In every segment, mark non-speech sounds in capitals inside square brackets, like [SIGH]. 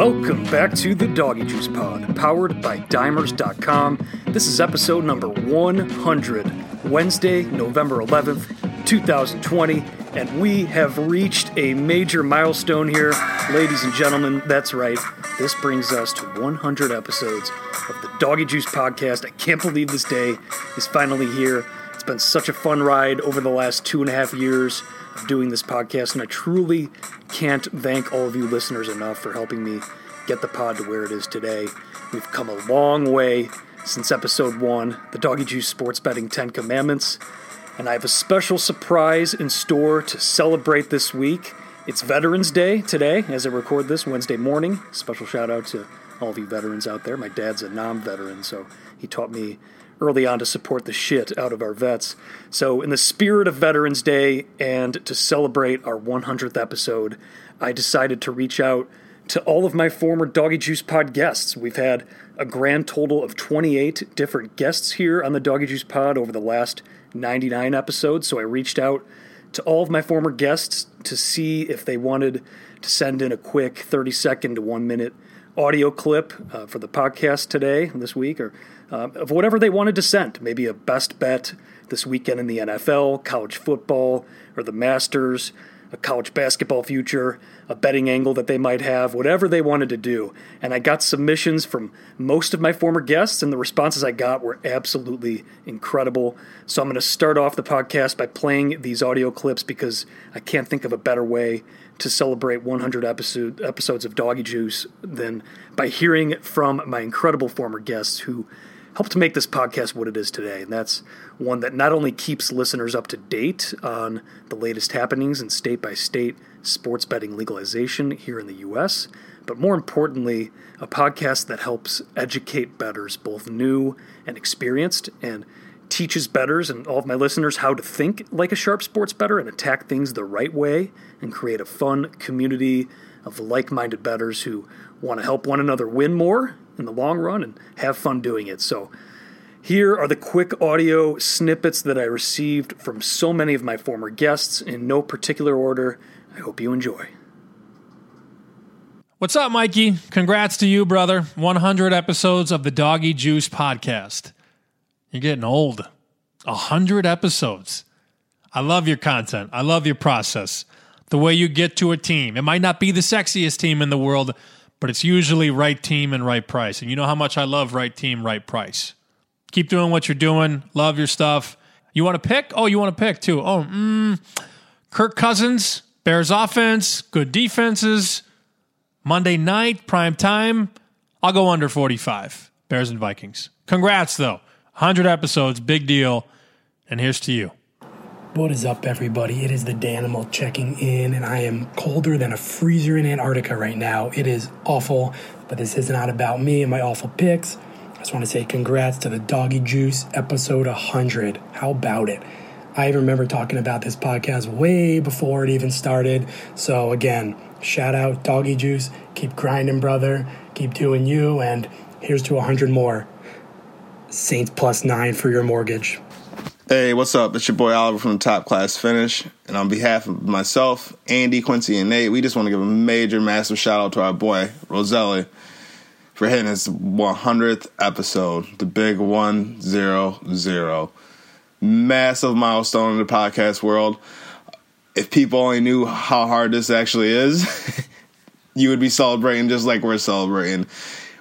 Welcome back to the Doggy Juice Pod, powered by Dimers.com. This is episode number 100, Wednesday, November 11th, 2020, and we have reached a major milestone here. Ladies and gentlemen, that's right. This brings us to 100 episodes of the Doggy Juice Podcast. I can't believe this day is finally here. It's been such a fun ride over the last two and a half years of doing this podcast, and I truly can't thank all of you listeners enough for helping me get the pod to where it is today. We've come a long way since episode one, the Doggy Juice Sports Betting 10 Commandments, and I have a special surprise in store to celebrate this week. It's Veterans Day today, as I record this Wednesday morning. Special shout out to all of you veterans out there. My dad's a non veteran, so he taught me early on to support the shit out of our vets. So, in the spirit of Veterans Day and to celebrate our 100th episode, I decided to reach out to all of my former Doggy Juice Pod guests. We've had a grand total of 28 different guests here on the Doggy Juice Pod over the last 99 episodes. So, I reached out to all of my former guests to see if they wanted to send in a quick 30 second to one minute audio clip uh, for the podcast today, this week, or uh, of whatever they wanted to send. Maybe a best bet this weekend in the NFL, college football, or the Masters, a college basketball future, a betting angle that they might have, whatever they wanted to do. And I got submissions from most of my former guests, and the responses I got were absolutely incredible. So I'm going to start off the podcast by playing these audio clips because I can't think of a better way to celebrate 100 episode, episodes of Doggy Juice than by hearing from my incredible former guests who helped to make this podcast what it is today. And that's one that not only keeps listeners up to date on the latest happenings in state by state sports betting legalization here in the U.S., but more importantly, a podcast that helps educate bettors, both new and experienced, and teaches bettors and all of my listeners how to think like a sharp sports bettor and attack things the right way and create a fun community of like minded bettors who want to help one another win more in the long run and have fun doing it. So, here are the quick audio snippets that I received from so many of my former guests in no particular order. I hope you enjoy. What's up, Mikey? Congrats to you, brother. 100 episodes of the Doggy Juice podcast. You're getting old. 100 episodes. I love your content. I love your process. The way you get to a team. It might not be the sexiest team in the world, but it's usually right team and right price. And you know how much I love right team, right price. Keep doing what you're doing. Love your stuff. You want to pick? Oh, you want to pick too. Oh, mm, Kirk Cousins, Bears offense, good defenses. Monday night, prime time. I'll go under 45. Bears and Vikings. Congrats, though. 100 episodes, big deal. And here's to you. What is up, everybody? It is the Danimal checking in, and I am colder than a freezer in Antarctica right now. It is awful, but this is not about me and my awful picks. I just want to say congrats to the Doggy Juice episode 100. How about it? I remember talking about this podcast way before it even started. So, again, shout out Doggy Juice. Keep grinding, brother. Keep doing you, and here's to 100 more. Saints plus nine for your mortgage. Hey, what's up? It's your boy Oliver from Top Class Finish. And on behalf of myself, Andy, Quincy, and Nate, we just want to give a major, massive shout out to our boy, Roselli, for hitting his 100th episode, the big 100. Massive milestone in the podcast world. If people only knew how hard this actually is, [LAUGHS] you would be celebrating just like we're celebrating.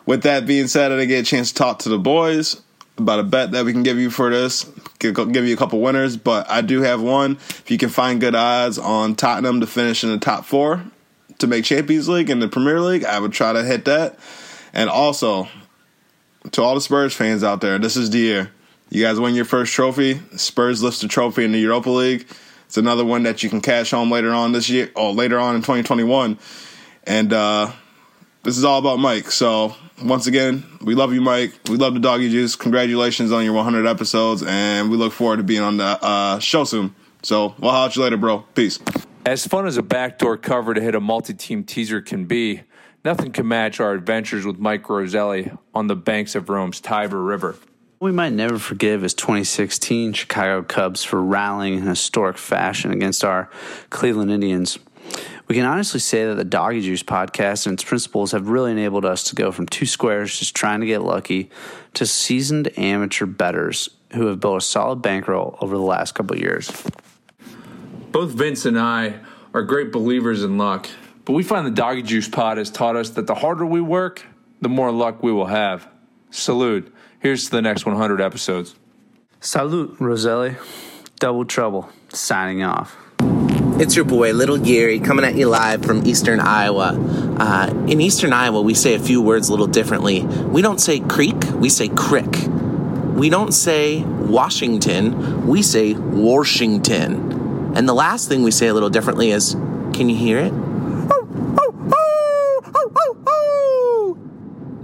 With that being said, I didn't get a chance to talk to the boys about a bet that we can give you for this. Give you a couple winners, but I do have one. If you can find good odds on Tottenham to finish in the top four to make Champions League and the Premier League, I would try to hit that. And also, to all the Spurs fans out there, this is the year. You guys win your first trophy. Spurs lifts the trophy in the Europa League. It's another one that you can cash home later on this year, or later on in 2021. And uh, this is all about Mike. So once again, we love you, Mike. We love the doggy juice. Congratulations on your 100 episodes, and we look forward to being on the uh, show soon. So we'll holler at you later, bro. Peace. As fun as a backdoor cover to hit a multi-team teaser can be, nothing can match our adventures with Mike Roselli on the banks of Rome's Tiber River. We might never forgive his 2016 Chicago Cubs for rallying in historic fashion against our Cleveland Indians. We can honestly say that the Doggy Juice podcast and its principles have really enabled us to go from two squares just trying to get lucky to seasoned amateur bettors who have built a solid bankroll over the last couple of years. Both Vince and I are great believers in luck, but we find the Doggy Juice Pod has taught us that the harder we work, the more luck we will have. Salute. Here's to the next 100 episodes. Salute, Roselli. Double trouble. Signing off. It's your boy, Little Geary, coming at you live from Eastern Iowa. Uh, in Eastern Iowa, we say a few words a little differently. We don't say creek, we say crick. We don't say Washington, we say Washington. And the last thing we say a little differently is can you hear it?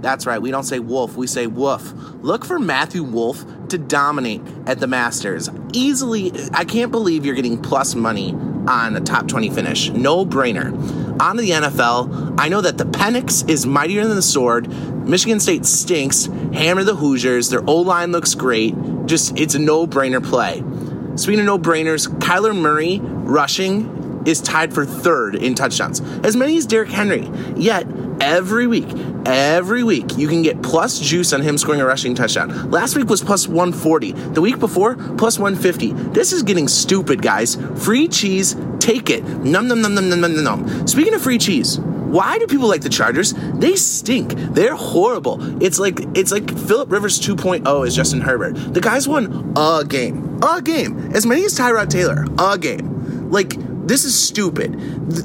That's right, we don't say wolf, we say woof. Look for Matthew Wolff to dominate at the Masters. Easily, I can't believe you're getting plus money on a top 20 finish. No brainer. On to the NFL, I know that the Penix is mightier than the sword. Michigan State stinks. Hammer the Hoosiers. Their O line looks great. Just, it's a no brainer play. Speaking of no brainers, Kyler Murray rushing is tied for third in touchdowns, as many as Derrick Henry. Yet, every week, every week, you can get plus juice on him scoring a rushing touchdown. Last week was plus 140. The week before, plus 150. This is getting stupid, guys. Free cheese, take it. Num num num num num num num. Speaking of free cheese, why do people like the Chargers? They stink. They're horrible. It's like it's like Philip Rivers 2.0 is Justin Herbert. The guy's won a game. A game. As many as Tyrod Taylor. A game. Like this is stupid.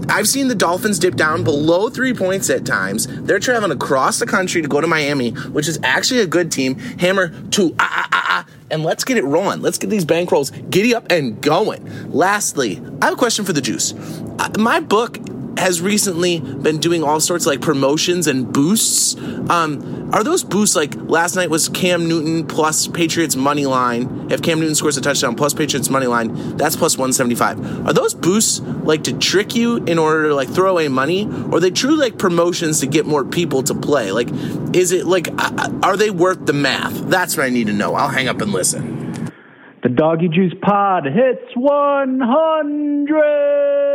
I've seen the Dolphins dip down below three points at times. They're traveling across the country to go to Miami, which is actually a good team. Hammer to ah ah ah ah, and let's get it rolling. Let's get these bankrolls giddy up and going. Lastly, I have a question for the Juice. Uh, my book has recently been doing all sorts of like promotions and boosts. Um, are those boosts like last night was Cam Newton plus Patriots money line? If Cam Newton scores a touchdown plus Patriots money line, that's plus 175. Are those boosts like to trick you in order to like throw away money? Or they truly like promotions to get more people to play? Like, is it like, are they worth the math? That's what I need to know. I'll hang up and listen. The Doggy Juice Pod hits 100.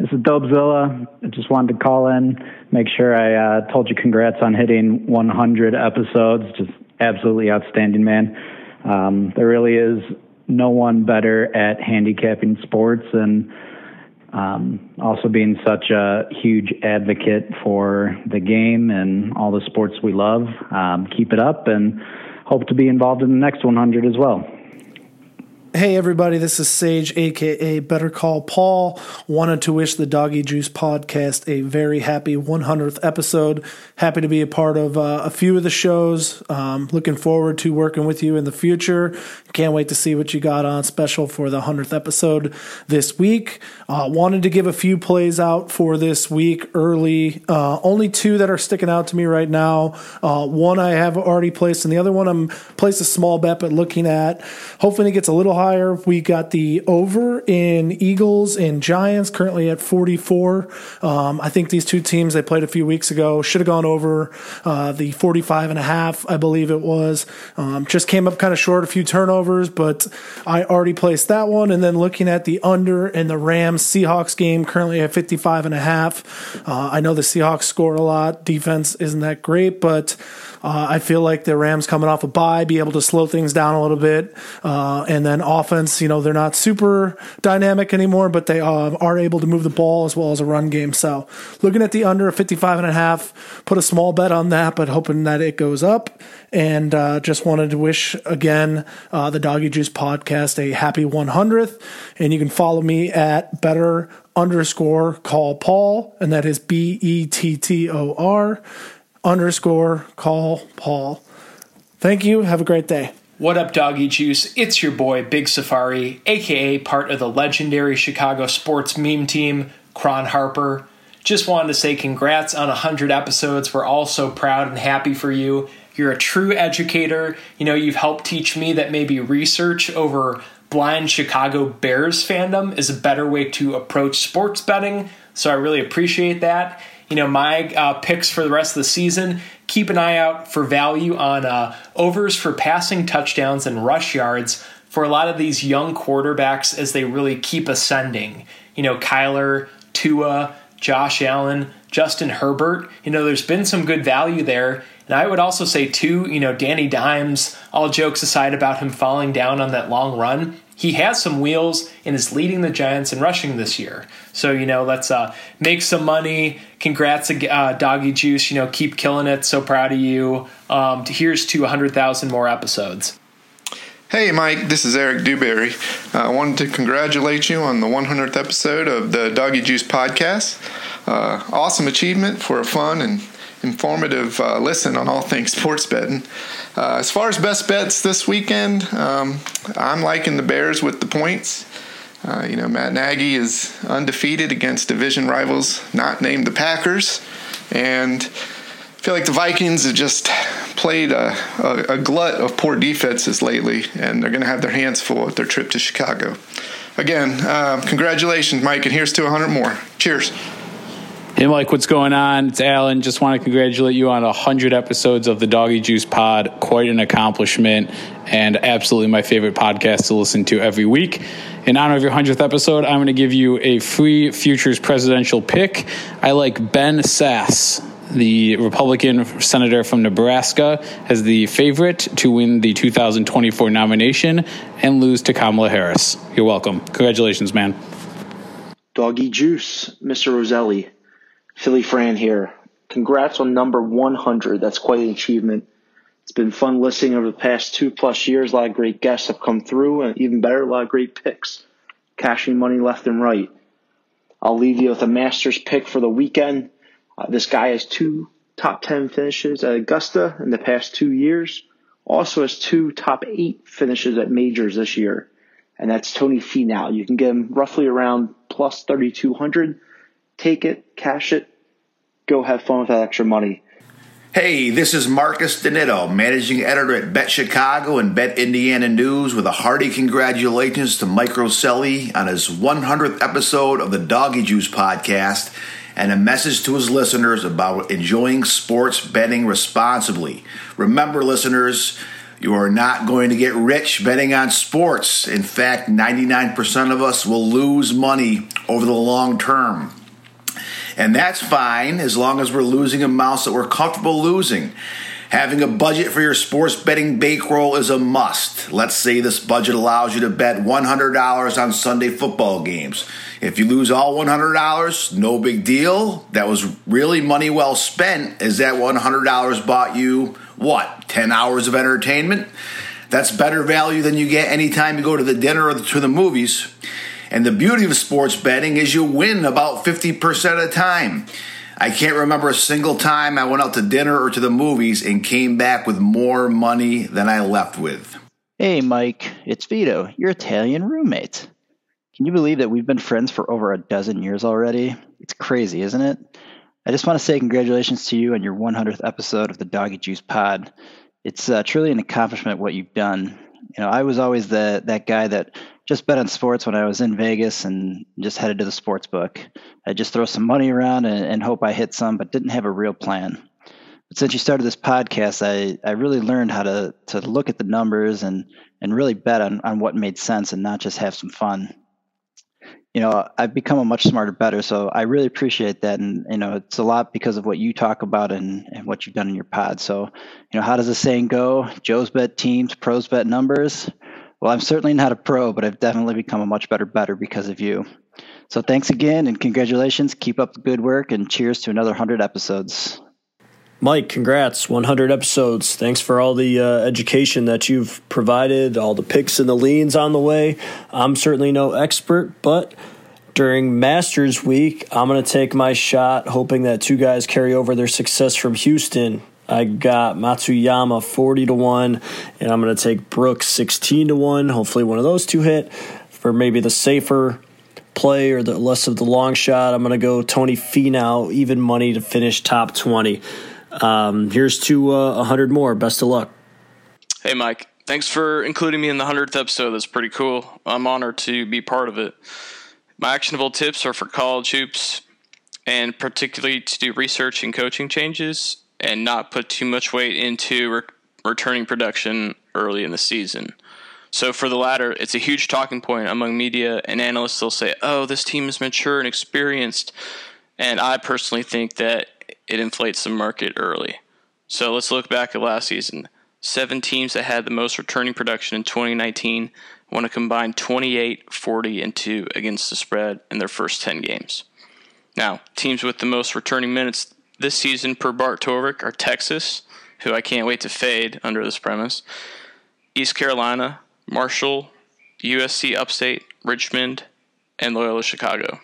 This is Dobezilla. I just wanted to call in, make sure I uh, told you congrats on hitting 100 episodes. Just absolutely outstanding, man. Um, there really is no one better at handicapping sports and um, also being such a huge advocate for the game and all the sports we love. Um, keep it up and hope to be involved in the next 100 as well. Hey everybody, this is Sage, aka Better Call Paul. Wanted to wish the Doggy Juice podcast a very happy 100th episode. Happy to be a part of uh, a few of the shows. Um, looking forward to working with you in the future. Can't wait to see what you got on special for the 100th episode this week. Uh, wanted to give a few plays out for this week early. Uh, only two that are sticking out to me right now. Uh, one I have already placed, and the other one I'm placed a small bet, but looking at. hopefully it gets a little higher. We got the over in Eagles and Giants currently at 44. Um, I think these two teams they played a few weeks ago should have gone over uh, the 45 and a half, I believe it was. Um, just came up kind of short, a few turnovers, but I already placed that one. And then looking at the under and the Rams Seahawks game currently at 55 and a half. Uh, I know the Seahawks score a lot. Defense isn't that great, but uh, I feel like the Rams coming off a bye, be able to slow things down a little bit. Uh, and then offense, you know, they're not super dynamic anymore, but they uh, are able to move the ball as well as a run game. So looking at the under 55 and a half, put a small bet on that, but hoping that it goes up. And uh, just wanted to wish again uh, the Doggy Juice podcast a happy 100th. And you can follow me at better underscore call Paul, and that is B E T T O R underscore call Paul. Thank you. Have a great day. What up, Doggy Juice? It's your boy, Big Safari, aka part of the legendary Chicago sports meme team, Cron Harper. Just wanted to say congrats on 100 episodes. We're all so proud and happy for you. You're a true educator. You know, you've helped teach me that maybe research over blind Chicago Bears fandom is a better way to approach sports betting. So I really appreciate that you know my uh, picks for the rest of the season keep an eye out for value on uh, overs for passing touchdowns and rush yards for a lot of these young quarterbacks as they really keep ascending. You know, Kyler, Tua, Josh Allen, Justin Herbert. You know, there's been some good value there. And I would also say, too, you know, Danny Dimes, all jokes aside about him falling down on that long run, he has some wheels and is leading the Giants in rushing this year. So, you know, let's uh, make some money. Congrats, uh, Doggy Juice. You know, keep killing it. So proud of you. Um, here's to 100,000 more episodes. Hey, Mike, this is Eric Dewberry. Uh, I wanted to congratulate you on the 100th episode of the Doggy Juice podcast. Uh, awesome achievement for a fun and informative uh, listen on all things sports betting. Uh, as far as best bets this weekend, um, I'm liking the Bears with the points. Uh, you know, Matt Nagy is undefeated against division rivals not named the Packers. And I feel like the Vikings have just played a, a, a glut of poor defenses lately, and they're going to have their hands full at their trip to Chicago. Again, uh, congratulations, Mike, and here's to 100 more. Cheers. Hey, Mike, what's going on? It's Alan. Just want to congratulate you on 100 episodes of the Doggy Juice Pod. Quite an accomplishment, and absolutely my favorite podcast to listen to every week. In honor of your 100th episode, I'm going to give you a free futures presidential pick. I like Ben Sasse the Republican senator from Nebraska, as the favorite to win the 2024 nomination and lose to Kamala Harris. You're welcome. Congratulations, man. Doggy Juice, Mr. Roselli. Philly Fran here. Congrats on number 100. That's quite an achievement. It's been fun listening over the past two plus years. A lot of great guests have come through, and even better, a lot of great picks. Cashing money left and right. I'll leave you with a Masters pick for the weekend. Uh, this guy has two top 10 finishes at Augusta in the past two years. Also has two top eight finishes at majors this year. And that's Tony Finau. You can get him roughly around plus 3,200. Take it, cash it, go have fun with that extra money. Hey, this is Marcus Donito, managing editor at Bet Chicago and Bet Indiana News, with a hearty congratulations to Mike Roselli on his 100th episode of the Doggy Juice podcast and a message to his listeners about enjoying sports betting responsibly. Remember, listeners, you are not going to get rich betting on sports. In fact, 99% of us will lose money over the long term. And that's fine as long as we're losing amounts that we're comfortable losing. Having a budget for your sports betting bankroll is a must. Let's say this budget allows you to bet $100 on Sunday football games. If you lose all $100, no big deal. That was really money well spent, as that $100 bought you what, 10 hours of entertainment? That's better value than you get anytime you go to the dinner or to the movies. And the beauty of sports betting is you win about 50% of the time. I can't remember a single time I went out to dinner or to the movies and came back with more money than I left with. Hey, Mike, it's Vito, your Italian roommate. Can you believe that we've been friends for over a dozen years already? It's crazy, isn't it? I just want to say congratulations to you on your 100th episode of the Doggy Juice Pod. It's uh, truly an accomplishment what you've done. You know, I was always the that guy that just bet on sports when I was in Vegas and just headed to the sports book. I just throw some money around and, and hope I hit some, but didn't have a real plan. But since you started this podcast, I, I really learned how to to look at the numbers and and really bet on, on what made sense and not just have some fun you know i've become a much smarter bettor so i really appreciate that and you know it's a lot because of what you talk about and, and what you've done in your pod. So you know how does the saying go? Joe's bet teams pros bet numbers? Well i'm certainly not a pro but i've definitely become a much better bettor because of you. So thanks again and congratulations. Keep up the good work and cheers to another 100 episodes Mike, congrats. 100 episodes. Thanks for all the uh, education that you've provided, all the picks and the leans on the way. I'm certainly no expert, but during Masters Week, I'm going to take my shot, hoping that two guys carry over their success from Houston. I got Matsuyama 40 to 1, and I'm going to take Brooks 16 to 1. Hopefully, one of those two hit for maybe the safer play or the less of the long shot. I'm going to go Tony Finau, even money to finish top 20. Um, here's to uh, 100 more. Best of luck. Hey, Mike. Thanks for including me in the 100th episode. That's pretty cool. I'm honored to be part of it. My actionable tips are for college hoops and particularly to do research and coaching changes and not put too much weight into re- returning production early in the season. So for the latter, it's a huge talking point among media and analysts. They'll say, "Oh, this team is mature and experienced," and I personally think that it inflates the market early. So let's look back at last season. Seven teams that had the most returning production in 2019 won a combined 28, 40, and 2 against the spread in their first 10 games. Now, teams with the most returning minutes this season per Bart Torvik are Texas, who I can't wait to fade under this premise, East Carolina, Marshall, USC Upstate, Richmond, and Loyola Chicago.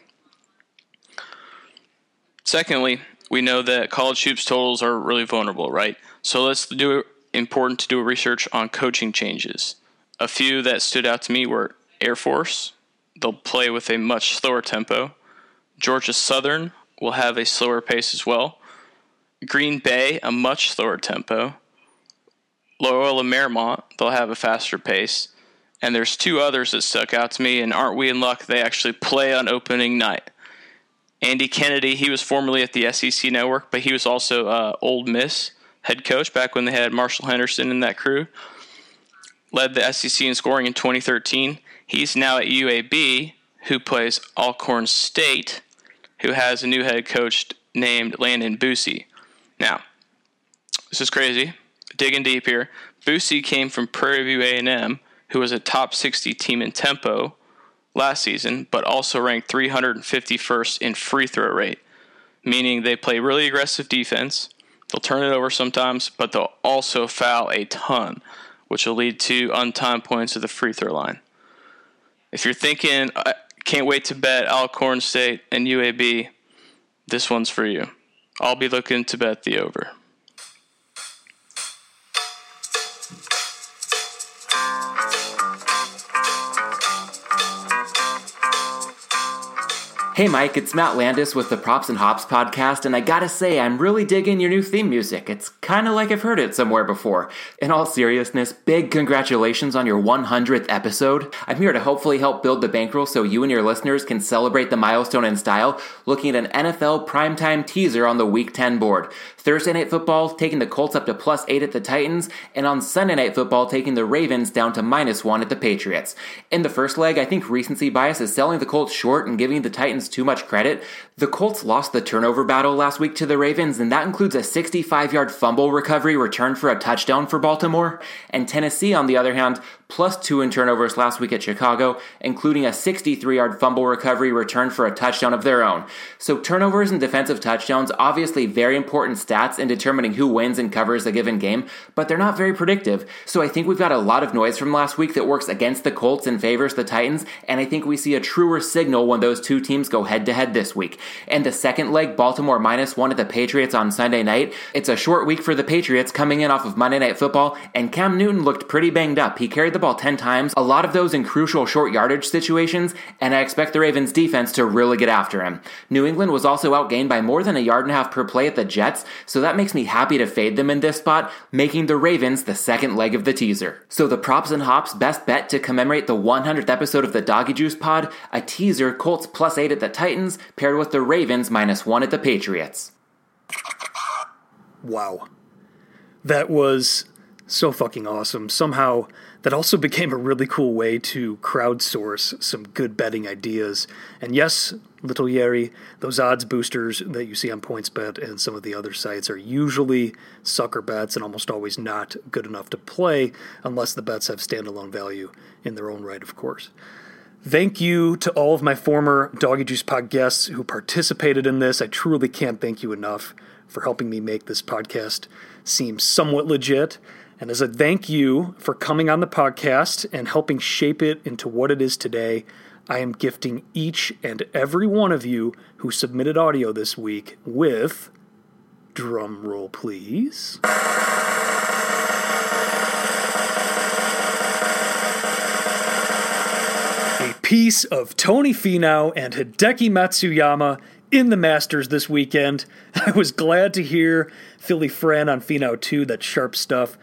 Secondly, we know that college hoops totals are really vulnerable, right? So let's do it important to do research on coaching changes. A few that stood out to me were Air Force, they'll play with a much slower tempo. Georgia Southern will have a slower pace as well. Green Bay, a much slower tempo. Loyola Marymount, they'll have a faster pace. And there's two others that stuck out to me, and aren't we in luck? They actually play on opening night. Andy Kennedy, he was formerly at the SEC network, but he was also uh, Ole Miss head coach back when they had Marshall Henderson in that crew. Led the SEC in scoring in 2013. He's now at UAB, who plays Alcorn State, who has a new head coach named Landon Bussie. Now, this is crazy. Digging deep here. Busey came from Prairie View A&M, who was a top 60 team in tempo last season, but also ranked 351st in free throw rate, meaning they play really aggressive defense. They'll turn it over sometimes, but they'll also foul a ton, which will lead to untimed points at the free throw line. If you're thinking, I can't wait to bet Alcorn State and UAB, this one's for you. I'll be looking to bet the over. Hey Mike, it's Matt Landis with the Props and Hops podcast, and I gotta say, I'm really digging your new theme music. It's kinda like I've heard it somewhere before. In all seriousness, big congratulations on your 100th episode. I'm here to hopefully help build the bankroll so you and your listeners can celebrate the milestone in style, looking at an NFL primetime teaser on the Week 10 board. Thursday Night Football taking the Colts up to plus 8 at the Titans, and on Sunday Night Football taking the Ravens down to minus 1 at the Patriots. In the first leg, I think recency bias is selling the Colts short and giving the Titans too much credit. The Colts lost the turnover battle last week to the Ravens, and that includes a 65 yard fumble recovery return for a touchdown for Baltimore. And Tennessee, on the other hand, plus two in turnovers last week at Chicago, including a 63 yard fumble recovery return for a touchdown of their own. So, turnovers and defensive touchdowns, obviously very important stats in determining who wins and covers a given game, but they're not very predictive. So, I think we've got a lot of noise from last week that works against the Colts and favors the Titans, and I think we see a truer signal when those two teams go head to head this week. And the second leg, Baltimore minus one at the Patriots on Sunday night. It's a short week for the Patriots coming in off of Monday Night Football, and Cam Newton looked pretty banged up. He carried the ball 10 times, a lot of those in crucial short yardage situations, and I expect the Ravens defense to really get after him. New England was also outgained by more than a yard and a half per play at the Jets, so that makes me happy to fade them in this spot, making the Ravens the second leg of the teaser. So the props and hops best bet to commemorate the 100th episode of the Doggy Juice Pod, a teaser Colts plus 8 at the Titans paired with the Ravens minus 1 at the Patriots. Wow. That was so fucking awesome. Somehow that also became a really cool way to crowdsource some good betting ideas. And yes, little Yeri, those odds boosters that you see on PointsBet and some of the other sites are usually sucker bets and almost always not good enough to play unless the bets have standalone value in their own right, of course. Thank you to all of my former Doggy Juice Pod guests who participated in this. I truly can't thank you enough for helping me make this podcast seem somewhat legit. And as a thank you for coming on the podcast and helping shape it into what it is today, I am gifting each and every one of you who submitted audio this week with, drum roll please, a piece of Tony Finau and Hideki Matsuyama in the Masters this weekend. [LAUGHS] I was glad to hear Philly Fran on Finau 2, that sharp stuff.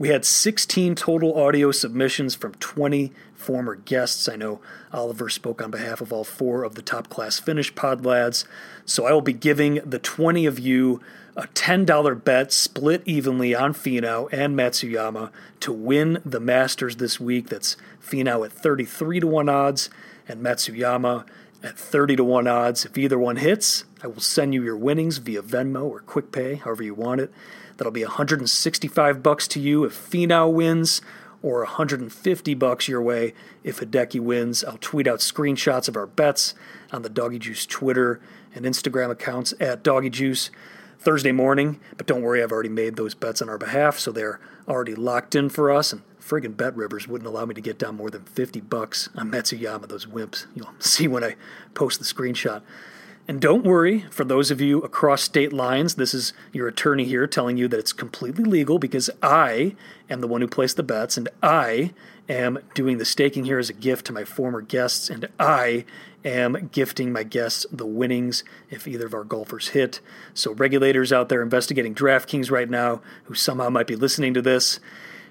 We had 16 total audio submissions from 20 former guests. I know Oliver spoke on behalf of all four of the top class finish pod lads. So I will be giving the 20 of you a $10 bet split evenly on Finau and Matsuyama to win the Masters this week. That's Finau at 33 to 1 odds and Matsuyama at 30 to 1 odds. If either one hits, I will send you your winnings via Venmo or QuickPay, however you want it. That'll be 165 bucks to you if Finau wins or 150 bucks your way if Hideki wins. I'll tweet out screenshots of our bets on the Doggy Juice Twitter and Instagram accounts at Doggy Juice Thursday morning. But don't worry, I've already made those bets on our behalf, so they're already locked in for us. And friggin' BetRivers wouldn't allow me to get down more than 50 bucks on Matsuyama, those wimps. You'll [LAUGHS] see when I post the screenshot. And don't worry, for those of you across state lines, this is your attorney here telling you that it's completely legal because I am the one who placed the bets and I am doing the staking here as a gift to my former guests and I am gifting my guests the winnings if either of our golfers hit. So, regulators out there investigating DraftKings right now who somehow might be listening to this,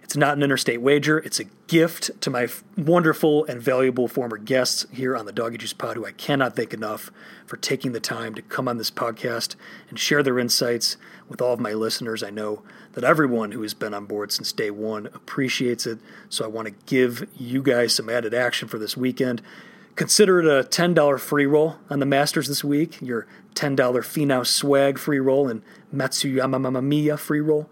it's not an interstate wager. It's a gift to my wonderful and valuable former guests here on the Doggy Juice Pod, who I cannot thank enough for taking the time to come on this podcast and share their insights with all of my listeners. I know that everyone who has been on board since day one appreciates it. So I want to give you guys some added action for this weekend. Consider it a $10 free roll on the Masters this week, your $10 Finau swag free roll and Matsuyama Mamma Mia free roll.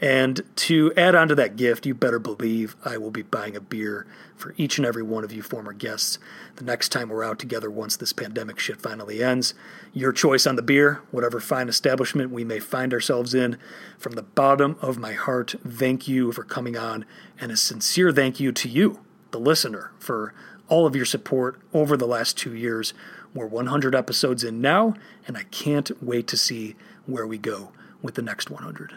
And to add on to that gift, you better believe I will be buying a beer for each and every one of you former guests the next time we're out together once this pandemic shit finally ends. Your choice on the beer, whatever fine establishment we may find ourselves in. From the bottom of my heart, thank you for coming on, and a sincere thank you to you, the listener, for all of your support over the last two years. We're 100 episodes in now, and I can't wait to see where we go with the next 100.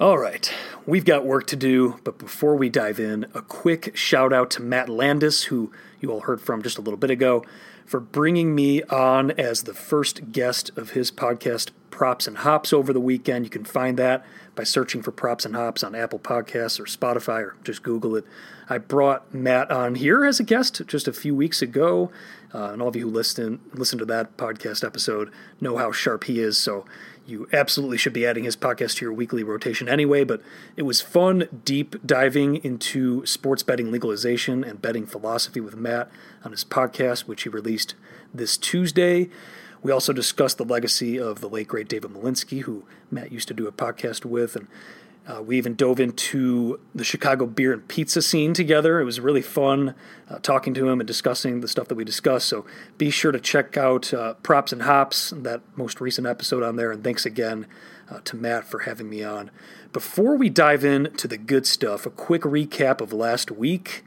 All right, we've got work to do, but before we dive in, a quick shout out to Matt Landis, who you all heard from just a little bit ago, for bringing me on as the first guest of his podcast, Props and Hops, over the weekend. You can find that by searching for Props and Hops on Apple Podcasts or Spotify, or just Google it. I brought Matt on here as a guest just a few weeks ago, uh, and all of you who listen listen to that podcast episode know how sharp he is. So you absolutely should be adding his podcast to your weekly rotation anyway, but it was fun deep diving into sports betting legalization and betting philosophy with Matt on his podcast, which he released this Tuesday. We also discussed the legacy of the late great David Malinsky, who Matt used to do a podcast with, and uh, we even dove into the Chicago beer and pizza scene together. It was really fun uh, talking to him and discussing the stuff that we discussed. So be sure to check out uh, Props and Hops, that most recent episode on there. And thanks again uh, to Matt for having me on. Before we dive into the good stuff, a quick recap of last week.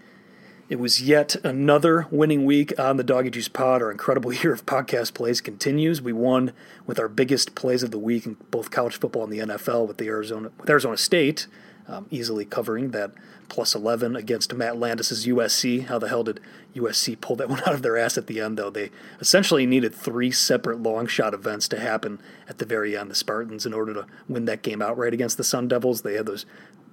It was yet another winning week on the Doggy Juice Pod. Our incredible [LAUGHS] year of podcast plays continues. We won with our biggest plays of the week in both college football and the NFL with the Arizona with Arizona State, um, easily covering that plus 11 against Matt Landis's USC. How the hell did USC pull that [LAUGHS] one out of their ass at the end, though? They essentially needed three separate long shot events to happen at the very end. The Spartans, in order to win that game outright against the Sun Devils, they had those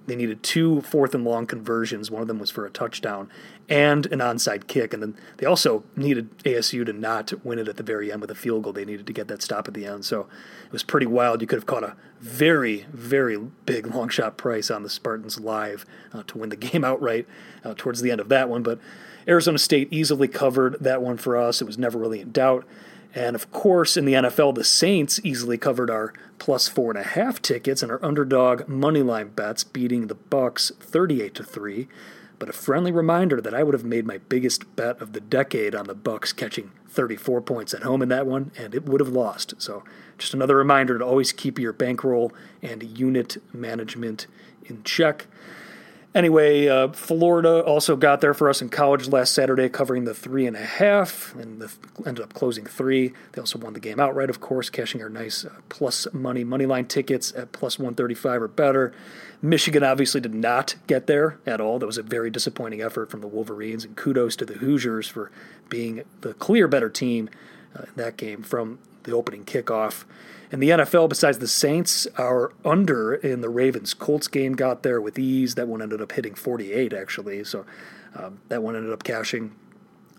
they needed two fourth and long conversions. One of them was for a touchdown and an onside kick. And then they also needed ASU to not win it at the very end with a field goal. They needed to get that stop at the end. So it was pretty wild. You could have caught a very, very big [LAUGHS] long shot price on the Spartans live uh, to win the game outright uh, towards the end of that one. But Arizona State easily covered that one for us. It was never really in doubt. And of course, in the NFL, the Saints easily covered our plus four and a half tickets and our underdog moneyline bets, beating the Bucks 38 to three. But a friendly reminder that I would have made my biggest bet of the decade on the Bucks catching 34 points at home in that one, and it would have lost. So, just another reminder to always keep your bankroll and unit management in check. Anyway, uh, Florida also got there for us in college last Saturday, covering the three and a half, and the, ended up closing three. They also won the game outright, of course, cashing our nice uh, plus money money line tickets at plus 135 or better. Michigan obviously did not get there at all. That was a very disappointing effort from the Wolverines, and kudos to the Hoosiers for being the clear better team uh, in that game from the opening kickoff. In the NFL, besides the Saints, our under in the Ravens Colts game got there with ease. That one ended up hitting 48, actually. So um, that one ended up cashing.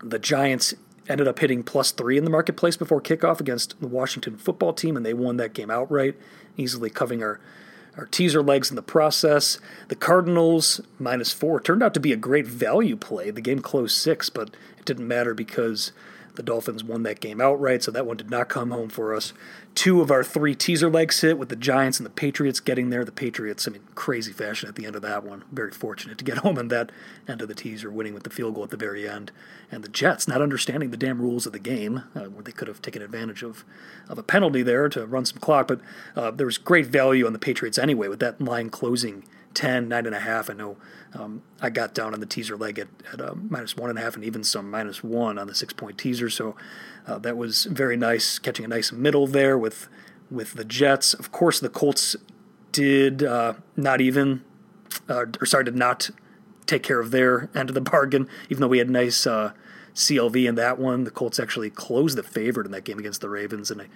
The Giants ended up hitting plus three in the marketplace before kickoff against the Washington football team, and they won that game outright, easily covering our our teaser legs in the process. The Cardinals minus four turned out to be a great value play. The game closed six, but it didn't matter because the Dolphins won that game outright, so that one did not come home for us. Two of our three teaser legs hit with the Giants and the Patriots getting there. The Patriots, I mean, crazy fashion at the end of that one. Very fortunate to get [LAUGHS] home on that end of the teaser, winning with the field goal at the very end. And the Jets not understanding the damn rules of the game, uh, where they could have taken advantage of, of a penalty there to run some clock. But uh, there was great value on the Patriots anyway, with that line closing 10, 9.5. I know um, I got down on the teaser leg at, at uh, minus 1.5 and even some minus 1 on the six point teaser. So uh, that was very nice, catching a nice middle there with, with the Jets. Of course, the Colts did uh, not even, uh, or sorry, did not take care of their [LAUGHS] end of the bargain, even though we had nice uh, CLV in that one. The Colts actually closed the favorite in that game against the Ravens. And I,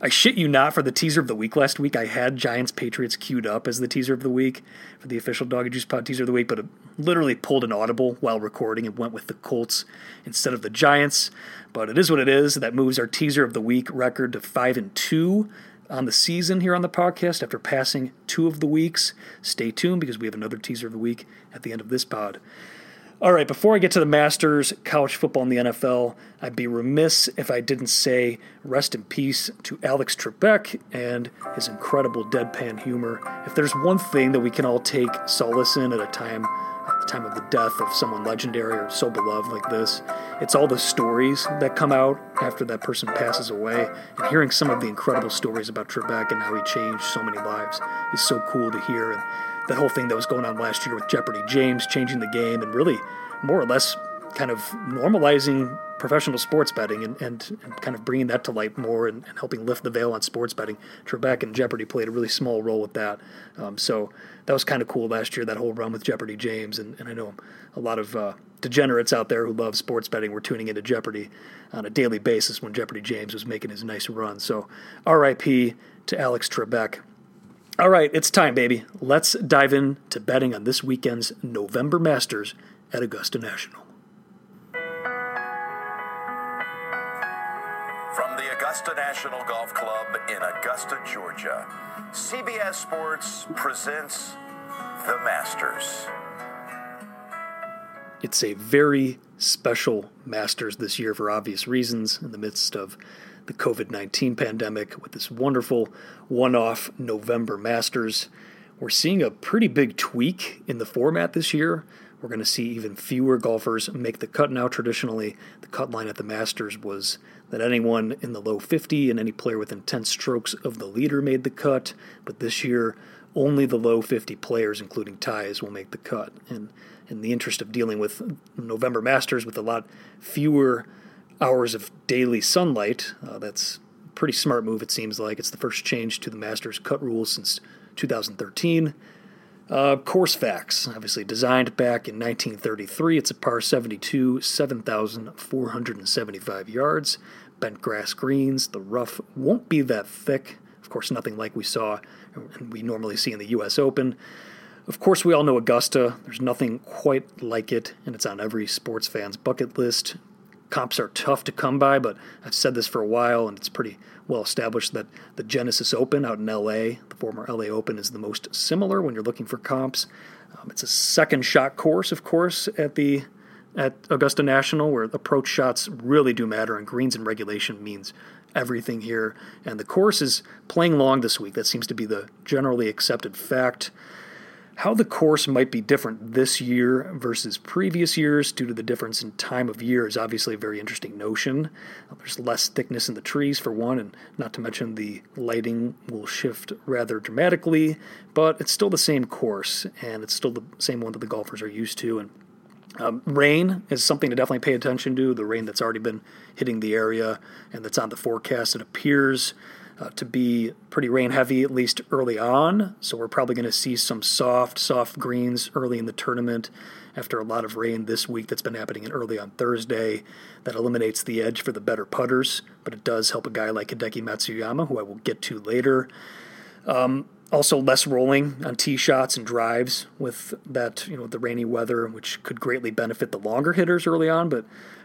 I shit you not, for the teaser of the week last week, I had Giants Patriots queued up as the teaser of the week for the official Doggy Juice Pod teaser of the week, but it literally pulled an audible while recording and went with the Colts instead of the Giants. But it is what it is. That moves our teaser of the week record to five and two on the season here on the podcast after passing two of the weeks. Stay tuned because we have another teaser of the week at the end of this pod. All right, before I get to the Masters, college football, and the NFL, I'd be remiss if I didn't say rest in peace to Alex Trebek and his incredible deadpan humor. If there's one thing that we can all take solace in at a time, at the time of the death of someone legendary or so beloved like this, it's all the stories that come out after that person passes away. And hearing some of the incredible stories about Trebek and how he changed so many lives is so cool to hear. And the whole thing that was going on last year with Jeopardy James changing the game and really more or less kind of normalizing professional sports betting and, and, and kind of bringing that to light more and, and, helping lift the veil on sports betting. Trebek and Jeopardy played a really small role with that. Um, so that was kind of cool last year, that whole run with Jeopardy James. And, I know a lot of uh, degenerates out there who love sports betting were tuning into Jeopardy on a daily basis when Jeopardy James was making his nice run. So RIP to Alex Trebek. All right, it's time, baby. Let's dive into betting on this weekend's November Masters at Augusta National. From the Augusta National Golf Club in Augusta, Georgia, CBS Sports presents the Masters. It's a very special Masters this year for obvious reasons in the midst of the COVID 19 pandemic with this wonderful one off November Masters. We're seeing a pretty big tweak in the format this year. We're going to see even fewer golfers make the cut now. Traditionally, the cut line at the Masters was that anyone in the low 50 and any player within 10 strokes of the leader made the cut. But this year, only the low 50 players, including ties, will make the cut. And in the interest of dealing with November Masters with a lot fewer hours of daily sunlight. Uh, that's a pretty smart move, it seems like. It's the first change to the Masters cut rules since 2013. Uh, course facts, obviously designed back in 1933. It's a par 72, 7,475 yards. Bent grass greens. The rough won't be that thick. Of course, nothing like we saw and we normally see in the U.S. Open. Of course, we all know Augusta. There's nothing quite like it, and it's on every sports fan's bucket list comps are tough to come by, but I've said this for a while, and it's pretty well established that the Genesis Open out in LA, the former LA Open, is the most similar when you're looking for comps. Um, it's a second shot course, of course, at the at Augusta National, where approach shots really do matter, and greens and regulation means everything here. And the course is playing long this week. That seems to be the generally accepted fact. How the course might be different this year versus previous years due to the difference in time of year is obviously a very interesting notion. There's less thickness in the trees, for one, and not to mention the lighting will shift rather dramatically, but it's still the same course, and it's still the same one that the golfers are used to. And um, rain is something to definitely pay attention to. The rain that's already been hitting the area and that's on the forecast. It appears uh, to be pretty rain heavy, at least early on. So we're probably going to see some soft, soft greens early in the tournament after a lot of rain this week that's been happening in early on Thursday. That eliminates the edge for the better putters, but it does help a guy like Hideki Matsuyama, who I will get to later. Um, also, less rolling on tee shots and drives with that, you know, the rainy weather, which could greatly benefit the longer hitters early on, but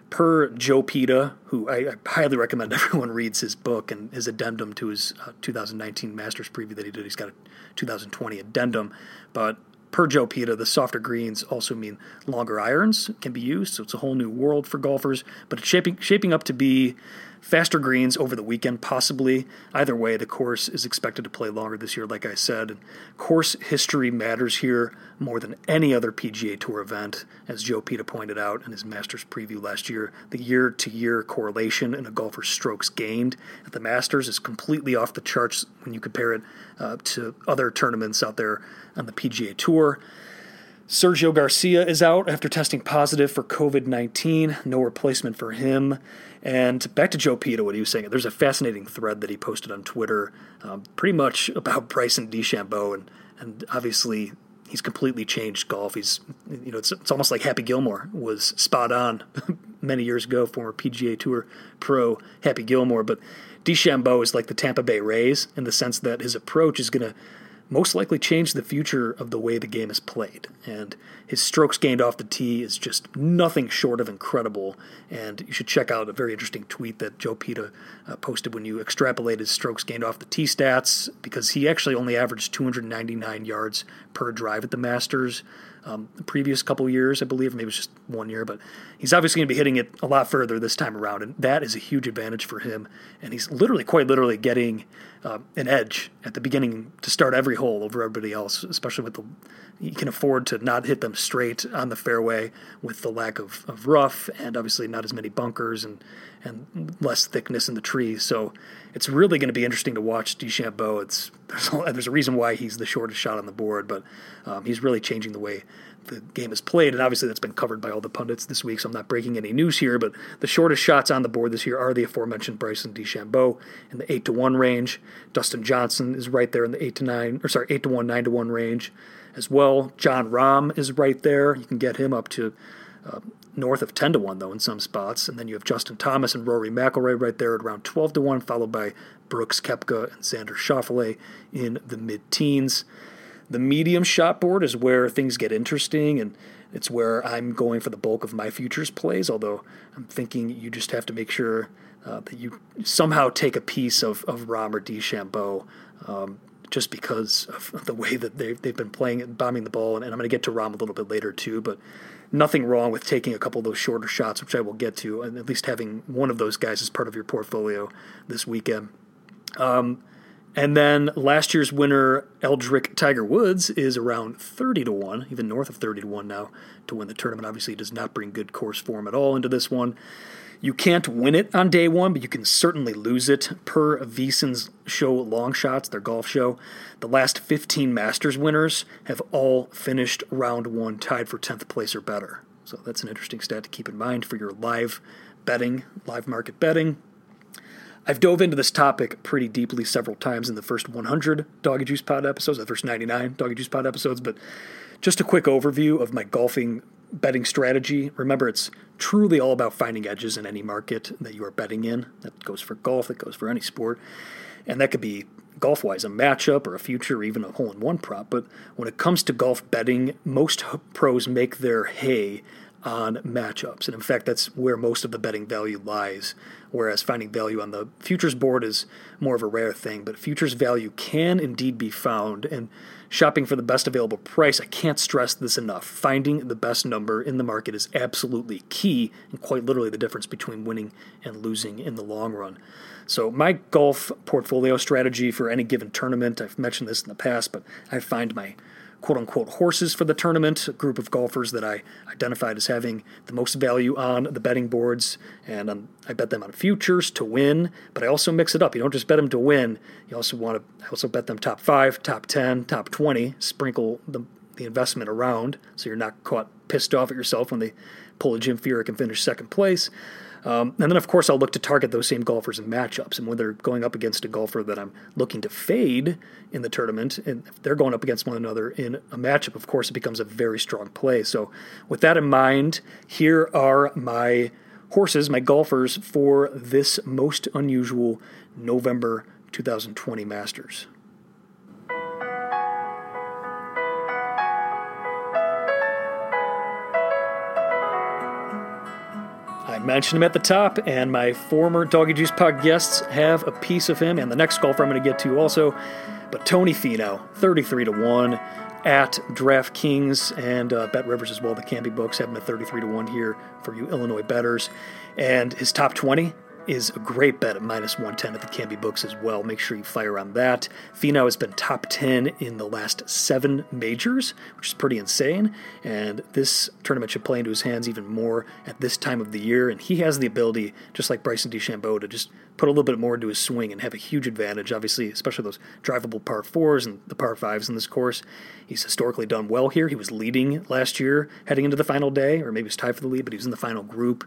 per Joe Peta, who I, I, highly recommend [LAUGHS] everyone reads his book and his addendum to his uh, 2019 Masters preview that he did. He's got a 2020 addendum, but per Joe Peta, the softer greens also mean longer irons can be used, so it's a whole new world for golfers. But it's shaping shaping up to be faster greens over the weekend, possibly. Either way, the course is expected to play longer this year, like I said. Course history matters here more than any other PGA Tour event, as Joe Peta pointed out in his Masters preview last year. The year to year correlation in a golfer's strokes gained at the Masters is completely off the charts when you compare it uh, to other tournaments out there on the PGA Tour. Sergio Garcia is out after testing positive for COVID 19. No replacement for him. And back to Joe Peta, what he was saying. There's a fascinating thread that he posted on Twitter, um, pretty much about Bryson DeChambeau, and and obviously he's completely changed golf. He's you know it's it's almost like Happy Gilmore was spot on [LAUGHS] many years ago, former PGA Tour pro Happy Gilmore, but DeChambeau is like the Tampa Bay Rays in the sense that his approach is going to most likely change the future of the way the game is played. And his strokes gained off the tee is just nothing short of incredible. And you should check out a very interesting tweet that Joe Peta uh, posted when you extrapolate his strokes gained off the tee stats, because he actually only averaged 299 yards per drive at the Masters. Um, the previous couple years, I believe, maybe it was just one year, but he's obviously going to be hitting it a lot further this time around, and that is a huge advantage for him. And he's literally, quite literally, getting uh, an edge at the beginning to start every hole over everybody else, especially with the he can afford to not hit them straight on the fairway with the lack of, of rough and obviously not as many bunkers and and less thickness in the trees. So it's really going to be interesting to watch DeChambeau. It's there's a, there's a reason why he's the shortest shot on the board, but um, he's really changing the way the game is played, and obviously that's been covered by all the pundits this week. So I'm not breaking any news here, but the shortest shots on the board this year are the aforementioned Bryson DeChambeau in the eight to one range. Dustin Johnson is right there in the eight to nine, or sorry, eight to one, nine to one range as well. Jon Rahm is right there. You can get him up to uh, north of 10 to 1 though in some spots and then you have justin thomas and rory mcilroy right there at around 12 to 1 followed by brooks koepka and xander schauffele in the mid-teens the medium shot board is where things get interesting and it's where i'm going for the bulk of my futures plays although i'm thinking you just have to make sure uh, that you somehow take a piece of, of Rahm or DeChambeau um, just because of the way that they've, they've been playing and bombing the ball. And, and I'm going to get to Rahm a little bit later, too. But nothing wrong with taking a couple of those shorter shots, which I will get to, and at least having one of those guys as part of your portfolio this weekend. Um, and then last year's winner, Eldrick Tiger Woods, is around 30 to 1, even north of 30 to 1 now to win the tournament. Obviously, does not bring good course form at all into this one. You can't win it on day one, but you can certainly lose it. Per VSiN's show Long Shots, their golf show, the last 15 Masters winners have all finished round one tied for 10th place or better. So that's an interesting stat to keep in mind for your live betting, live market betting. I've dove into this topic pretty deeply several times in the first 100 Doggy Juice Pod episodes, the first 99 Doggy Juice Pod episodes, but just a quick overview of my golfing betting strategy. Remember, it's truly all about finding edges in any market that you are betting in. That goes for golf, that goes for any sport. And that could be golf wise a matchup or a future or even a hole in one prop. But when it comes to golf betting, most pros make their hay on matchups. And in fact, that's where most of the betting value lies. Whereas finding value on the futures board is more of a rare thing. But futures value can indeed be found. And shopping for the best available price, I can't stress this enough. Finding the best number in the market is absolutely key and quite literally the difference between winning and losing in the long run. So, my golf portfolio strategy for any given tournament, I've mentioned this in the past, but I find my quote unquote horses for the tournament, a group of golfers that I identified as having the most value on the betting boards, and um, I bet them on futures to win. But I also mix it up. You don't just bet them to win. You also want to I also bet them top five, top ten, top twenty. Sprinkle the the investment around so you're not caught pissed off at yourself when they pull a Jim Furyk and finish second place. Um, and then, of course, I'll look to target those same golfers in matchups. And when they're going up against a golfer that I'm looking to fade in the tournament, and if they're going up against one another in a matchup, of course, it becomes a very strong play. So, with that in mind, here are my horses, my golfers for this most unusual November 2020 Masters. I mentioned him at the top, and my former Doggy Juice Pod guests have a piece of him, and the next golfer I'm going to get to also. But Tony Finau, 33 to 1 at DraftKings and uh, BetRivers as well. The Kambi books have him at 33 to 1 here for you Illinois bettors. And his top 20 is a great bet at minus 110 at the Kambi books as well. Make sure you fire on that. Finau has been top 10 in the last seven majors, which is pretty insane. And this tournament should play into his hands even more at this time of the year. And he has the ability, just like Bryson DeChambeau, to just put a little bit more into his swing and have a huge advantage, obviously, especially those drivable par fours and the par fives in this course. He's historically done well here. He was leading last year heading into the final day, or maybe he was tied for the lead, but he was in the final group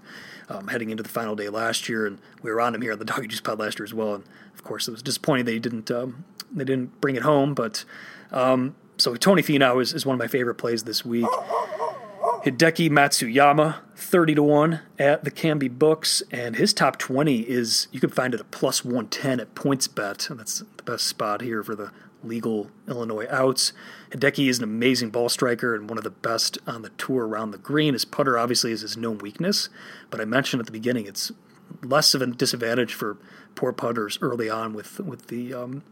um, heading into the final day last year, and we were on him here on the Doggy Juice Pod last year as well. And of course, it was disappointing they didn't um, they didn't bring it home. But um, so Tony Finau is, is one of my favorite plays this week. Hideki Matsuyama, 30 to 1 at the Kambi Books, and his top 20 is you can find it at plus 110 at PointsBet. And that's the best spot here for the legal Illinois outs. Hideki is an amazing ball striker and one of the best on the tour around the green. His putter obviously is his known weakness, but I mentioned at the beginning it's less of a disadvantage for poor putters early on with with the um,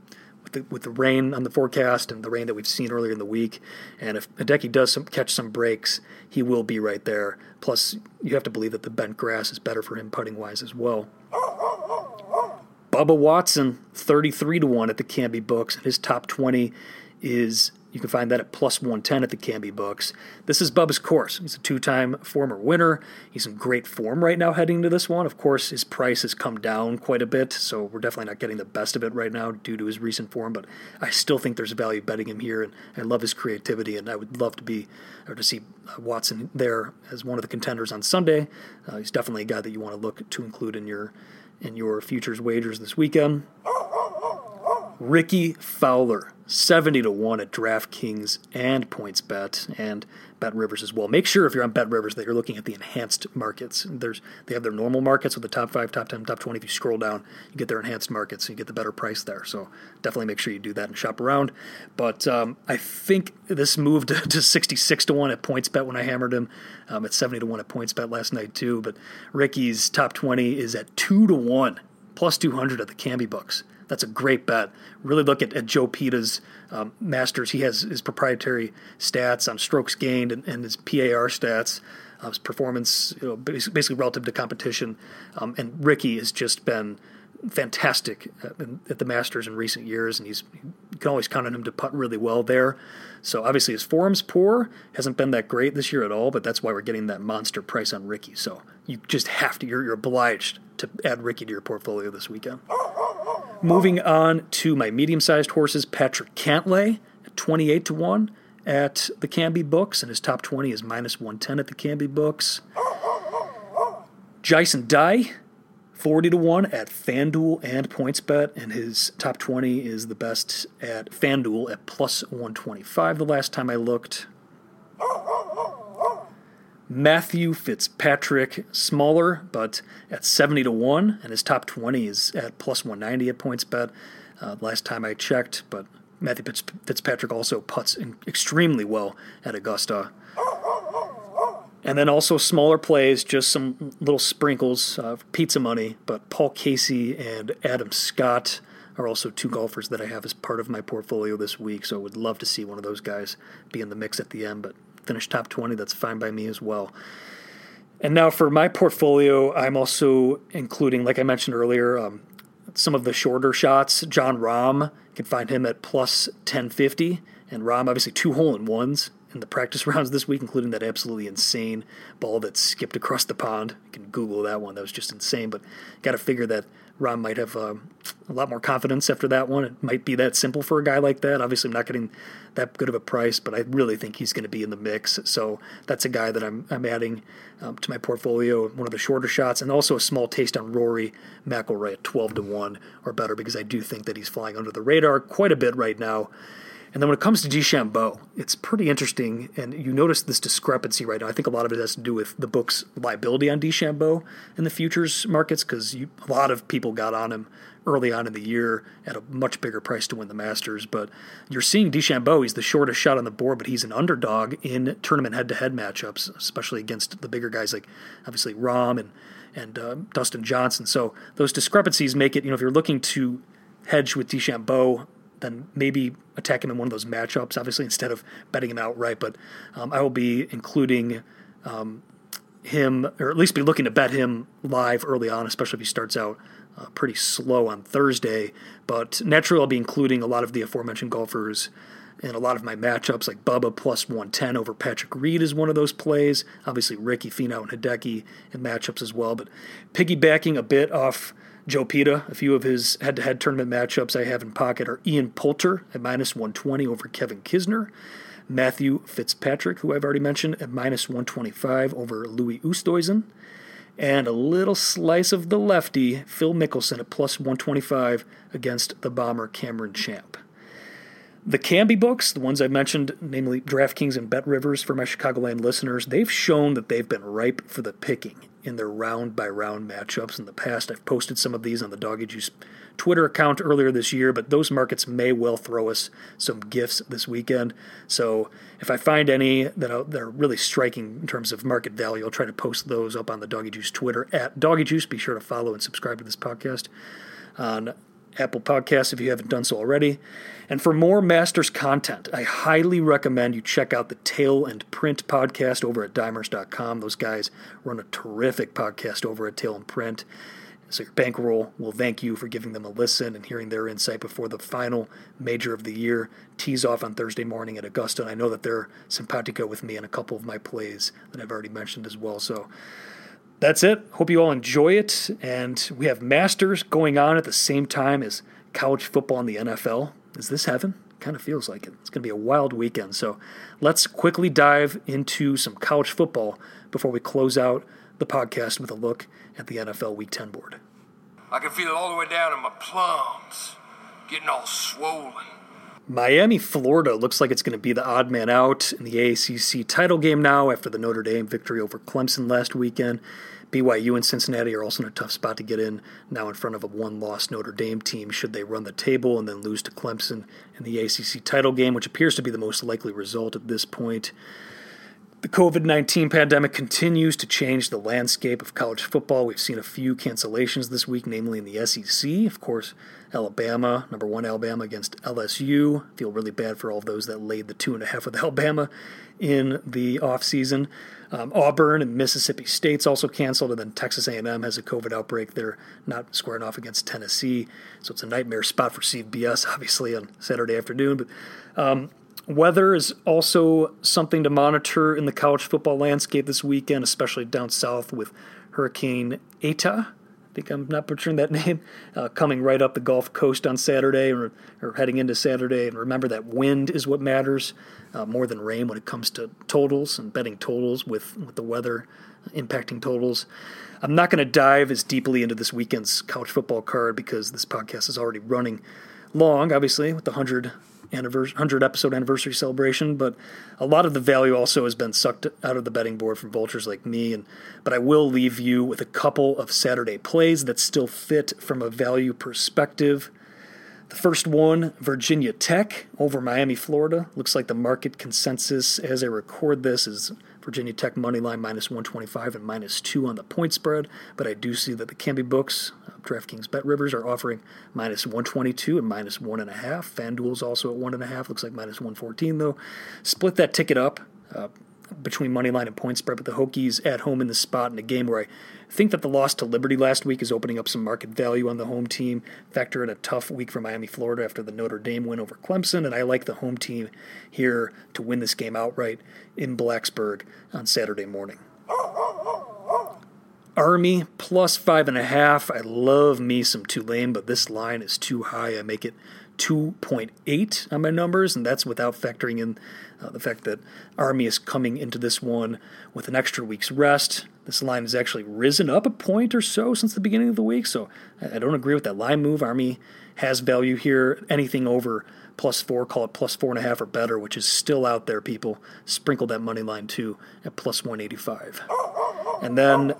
with the, with the rain on the forecast and the rain that we've seen earlier in the week. And if Hideki does some, catch some breaks, he will be right there. Plus, you have to believe that the bent grass is better for him putting wise as well. Bubba Watson, 33 to 1 at the Kambi Books. His top 20 is you can find that at plus 110 at the Kambi Books. This is Bubba's course. He's a two time former winner. He's in great form right now heading to this one. Of course, his price has come down quite a bit, so we're definitely not getting the best of it right now due to his recent form, but I still think there's value betting him here, and I love his creativity, and I would love to be or to see uh, Watson there as one of the contenders on Sunday. Uh, he's definitely a guy that you want to look to include in your in your futures wagers this weekend. Rickie Fowler, 70 to 1 at DraftKings and PointsBet and BetRivers as well. Make sure if you're on BetRivers that you're looking at the enhanced markets. There's they have their normal markets with the top 5, top 10, top 20. If you scroll down, you get their enhanced markets and you get the better price there. So definitely make sure you do that and shop around. But um, I think this moved to 66 to 1 at PointsBet when I hammered him. Um, at 70 to 1 at PointsBet last night too, but Rickie's top 20 is at 2 to 1 plus 200 at the Kambi books that's a great bet. Really look at, at Joe Peta's um, Masters. He has his proprietary stats on strokes gained and, and his PAR stats, uh, his performance, you know, basically relative to competition. Um, and Rickie has just been fantastic at the Masters in recent years, and he's you can always count on him to putt really well there. So obviously his form's poor, hasn't been that great this year at all, but that's why we're getting that monster price on Rickie. So you just have to, you're, you're obliged to add Rickie to your portfolio this weekend. Moving on to my medium-sized horses, Patrick Cantlay, 28 to 1 at the Kambi Books, and his top 20 is minus 110 at the Kambi Books. Jason Day, 40 to 1 at FanDuel and PointsBet, and his top 20 is the best at FanDuel at plus 125 the last time I looked. Matthew Fitzpatrick, smaller, but at 70 to 1, and his top 20 is at plus 190 at PointsBet. Uh, last time I checked, but Matthew Fitzpatrick also puts extremely well at Augusta. And then also smaller plays, just some little sprinkles of pizza money. But Paul Casey and Adam Scott are also two golfers that I have as part of my portfolio this week. So I would love to see one of those guys be in the mix at the end. But finish top 20, that's fine by me as well. And now for my portfolio, I'm also including, like I mentioned earlier, um, some of the shorter shots. Jon Rahm, you can find him at plus 1050. And Rahm, obviously, two hole in ones in the practice [LAUGHS] rounds this week, including that absolutely insane ball that skipped across the pond. You can Google that one. That was just insane. But got to figure that Rahm might have um, a lot more confidence after that one. It might be that simple for a guy like that. Obviously, I'm not getting that good of a price, but I really think he's going to be in the mix. So that's a guy that I'm, I'm adding um, to my portfolio. One of the shorter shots, and also a small taste on Rory McIlroy at 12 to one or better, because I do think that he's flying under the radar quite a bit right now. And then when it comes to DeChambeau, it's pretty interesting. And you notice this discrepancy right now. I think a lot of it has to do with the book's liability on DeChambeau in the futures markets because a lot of people got on him early on in the year at a much bigger price to win the Masters. But you're seeing DeChambeau, he's the shortest shot on the board, but he's an underdog in tournament head to head matchups, especially against the bigger guys like obviously Rahm and, and uh, Dustin Johnson. So those discrepancies make it, you know, if you're looking to hedge with DeChambeau, then maybe attack him in one of those matchups, obviously, instead of betting him outright. But um, I will be including um, him, or at least be looking to bet him live early on, especially if he starts out uh, pretty slow on Thursday. But naturally, I'll be including a lot of the aforementioned golfers in a lot of my matchups, like Bubba plus 110 over Patrick Reed is one of those plays. Obviously, Rickie, Finau, and Hideki in matchups as well. But piggybacking a bit off Joe Peta, a few of his head to head tournament matchups I have in pocket are Ian Poulter at minus 120 over Kevin Kisner, Matthew Fitzpatrick, who I've already mentioned, at minus 125 over Louis Oosthuizen, and a little slice of the lefty, Phil Mickelson at plus 125 against the bomber Cameron Champ. The Kambi books, the ones I've mentioned, namely DraftKings and BetRivers for my Chicagoland listeners, they've shown that they've been ripe for the picking in their round by round matchups in the past. I've posted some of these on the Doggy Juice Twitter account earlier this year, but those markets may well throw us some gifts this weekend. So if I find any that are, that are really striking in terms of market value, I'll try to post those up on the Doggy Juice Twitter at Doggy Juice. Be sure to follow and subscribe to this podcast on Apple Podcasts if you haven't done so already. And for more Masters content, I highly recommend you check out the Tail and Print podcast over at dimers.com. Those guys run a terrific podcast over at Tail and Print. So your bankroll will thank you for giving them a listen and hearing their insight before the final major of the year tees off on Thursday morning at Augusta. And I know that they're simpatico with me in a couple of my plays that I've already mentioned as well. So that's it. Hope you all enjoy it. And we have Masters going on at the same time as college football and the NFL. Is this heaven? Kind of feels like it. It's going to be a wild weekend. So let's quickly dive into some college football before we close out the podcast with a look at the NFL Week 10 board. I can feel it all the way down in my plums, getting all swollen. Miami, Florida looks like it's going to be the odd man out in the ACC title game now after the Notre Dame victory over Clemson last weekend. BYU and Cincinnati are also in a tough spot to get in now in front of a one loss Notre Dame team should they run the table and then lose to Clemson in the ACC title game, which appears to be the most likely result at this point. The COVID 19 pandemic continues to change the landscape of college football. We've seen a few cancellations this week, namely in the SEC. Of course, Alabama, number one Alabama against LSU. Feel really bad for all of those that laid the two and a half with [LAUGHS] Alabama in the offseason. Um, Auburn and Mississippi State's also canceled, and then Texas A&M has a COVID outbreak. They're not squaring off against Tennessee, so it's a nightmare spot for CBS, [LAUGHS] obviously, on Saturday afternoon. But um, Weather is also something to monitor in the college football landscape this weekend, especially down south with Hurricane Eta. I think I'm not butchering that [LAUGHS] name. Uh, coming right up the Gulf Coast on Saturday or, or, heading into Saturday. And remember that wind is what matters uh, more than rain when it comes to totals and betting totals with, with the weather impacting totals. I'm not going to dive as deeply into this weekend's college football card because this podcast is already running long, obviously, with the 100 anniversary, 100 episode anniversary celebration, but a lot of the value also has been sucked out of the betting board from vultures like me. And but I will leave you with a couple of Saturday plays that still fit from a value perspective. The first one, Virginia Tech over Miami, Florida. Looks like the market consensus as I record this is Virginia Tech money line minus 125 and minus 2 on the point spread, but I do see that the Kambi books, uh, DraftKings BetRivers, are offering minus 122 and minus 1.5. FanDuel's also at 1.5, looks like minus 114 though. Split that ticket up. Uh, between money line and point spread, but the Hokies at home in the spot in a game where I think that the loss to Liberty last week is opening up some market value on the home team. Factor in a tough week for Miami, Florida after the Notre Dame win over Clemson, and I like the home team here to win this game outright in Blacksburg on Saturday morning. Army plus five and a half. I love me some Tulane, but this line is too high. I make it 2.8 on my numbers, and that's without factoring in uh, the fact that Army is coming into this one with an extra week's rest. This line has actually risen up a point or so since the beginning of the week, so I don't agree with that line move. Army has value here. Anything over plus four, call it plus four and a half or better, which is still out there, people. Sprinkle that money line too at plus 185. And then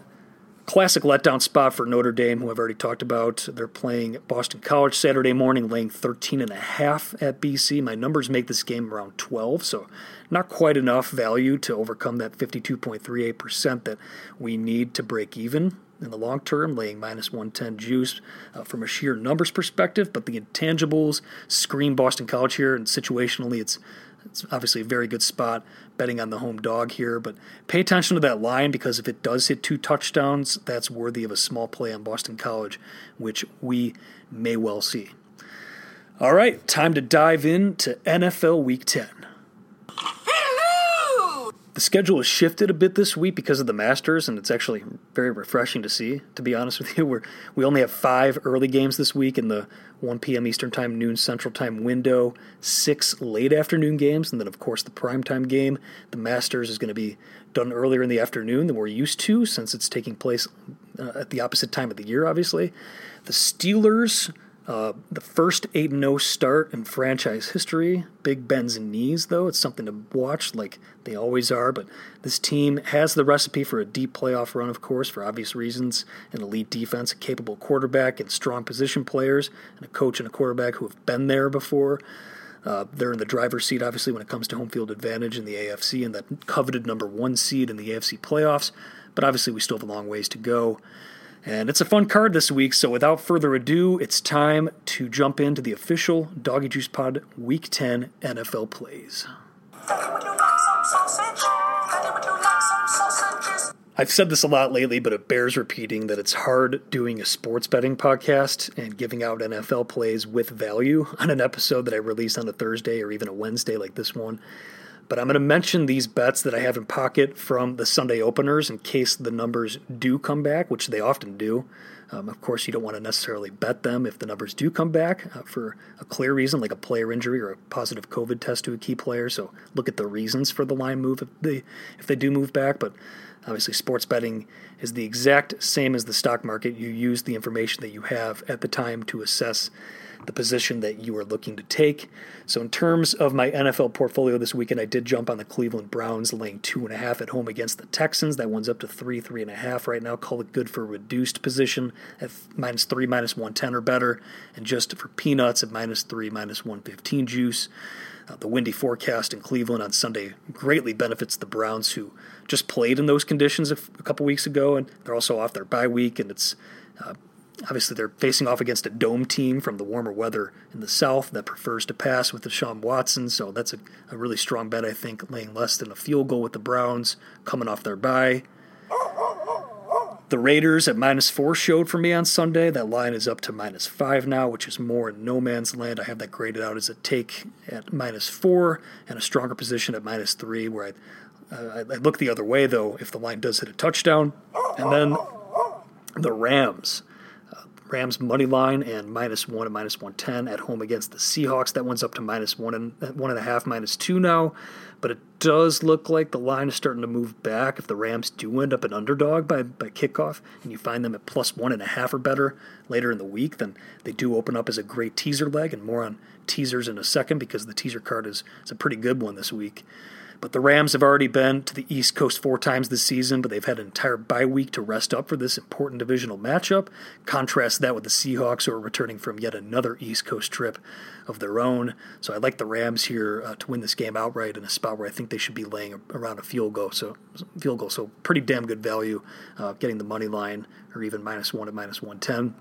classic letdown spot for Notre Dame, who I've already talked about. They're playing Boston College Saturday morning, laying 13 and a half at BC. My numbers make this game around 12, so not quite enough value to overcome that 52.38% that we need to break even in the long term, laying minus 110 juice uh, from a sheer numbers perspective. But the intangibles scream Boston College here, and situationally, it's it's obviously a very good spot betting on the home dog here, but pay attention to that line because if it does hit two touchdowns, that's worthy of a small play on Boston College, which we may well see. All right, time to dive into NFL Week 10. The schedule has shifted a bit this week because of the Masters, and it's actually very refreshing to see. To be honest with you, we we only have five early games this week in the 1 p.m. Eastern Time, noon Central Time window, six late afternoon games, and then of course the primetime game. The Masters is going to be done earlier in the afternoon than we're used to, since it's taking place uh, at the opposite time of the year. Obviously, the Steelers uh, the first 8 0 start in franchise history. Big bends and knees, though. It's something to watch, like they always are. But this team has the recipe for a deep playoff run, of course, for obvious reasons an elite defense, a capable quarterback, and strong position players, and a coach and a quarterback who have been there before. Uh, they're in the driver's seat, obviously, when it comes to home field advantage in the AFC and that coveted number one seed in the AFC playoffs. But obviously, we still have a long ways to go. And it's a fun card this week, so without further ado, it's time to jump into the official Doggy Juice Pod Week 10 NFL plays. I've said this a lot lately, but it bears repeating that it's hard doing a sports betting podcast and giving out NFL plays with value on an episode that I release on a Thursday or even a Wednesday like this one. But I'm going to mention these bets that I have in pocket from the Sunday openers in case the numbers do come back, which they often do. Um, of course, you don't want to necessarily bet them if the numbers do come back uh, for a clear reason, like a player injury or a positive COVID test to a key player. So look at the reasons for the line move if they if they do move back. But obviously, sports betting is the exact same as the stock market. You use the information that you have at the time to assess the position that you are looking to take. So, in terms of my NFL portfolio this weekend, I did jump on the Cleveland Browns, laying two and a half at home against the Texans. That one's up to three, three and a half right now. Call it good for reduced position at minus three, minus 110 or better. And just for peanuts at minus three, minus 115 juice. Uh, the windy forecast in Cleveland on Sunday greatly benefits the Browns, who just played in those conditions a, f- a couple weeks ago, and they're also off their bye week, and it's uh, Obviously, they're facing off against a dome team from the warmer weather in the south that prefers to pass with Deshaun Watson. So that's a, a really strong bet, I think, laying less than a field goal with the Browns coming off their bye. The Raiders at minus four showed for me on Sunday. That line is up to minus five now, which is more in no man's land. I have that graded out as a take at minus four and a stronger position at minus three, where I, uh, I look the other way, though, if the line does hit a touchdown. And then the Rams Rams money line and minus one and minus one ten at home against the Seahawks. That one's up to minus one and one and a half, minus two now. But it does look like the line is starting to move back. If the Rams do end up an underdog by, by kickoff and you find them at plus one and a half or better later in the week, then they do open up as a great teaser leg and more on teasers in a second because the teaser card is, is a pretty good one this week. But the Rams have already been to the East Coast four times this season, but they've had an entire bye week to rest up for this important divisional matchup. Contrast that with the Seahawks, who are returning from yet another East Coast trip of their own. So I like the Rams here uh, to win this game outright in a spot where I think they should be laying around a field goal. So field goal, so pretty damn good value, uh, getting the money line or even minus one at minus one ten.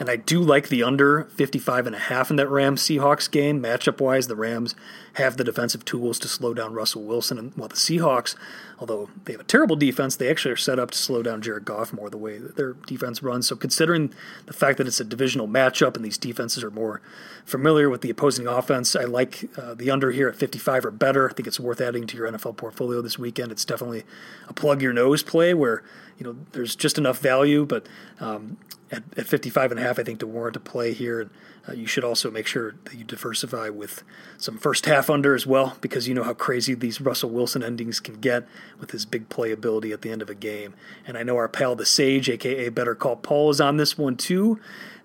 And I do like the under 55 and a half in that Rams Seahawks game. Matchup wise, the Rams have the defensive tools to slow down Russell Wilson. And while the Seahawks, although they have a terrible defense, they actually are set up to slow down Jared Goff more the way that their defense runs. So considering the fact that it's a divisional matchup and these defenses are more familiar with the opposing offense, I like uh, the under here at 55 or better. I think it's worth adding to your NFL portfolio this weekend. It's definitely a plug your nose play where you know there's just enough value, but um, at, at 55 and a half I think, to warrant a play here. And uh, you should also make sure that you diversify with some first half under as well, because you know how crazy these Russell Wilson endings can get with his big playability at the end of a game. And I know our pal the Sage, aka Better Call Paul, is on this one too.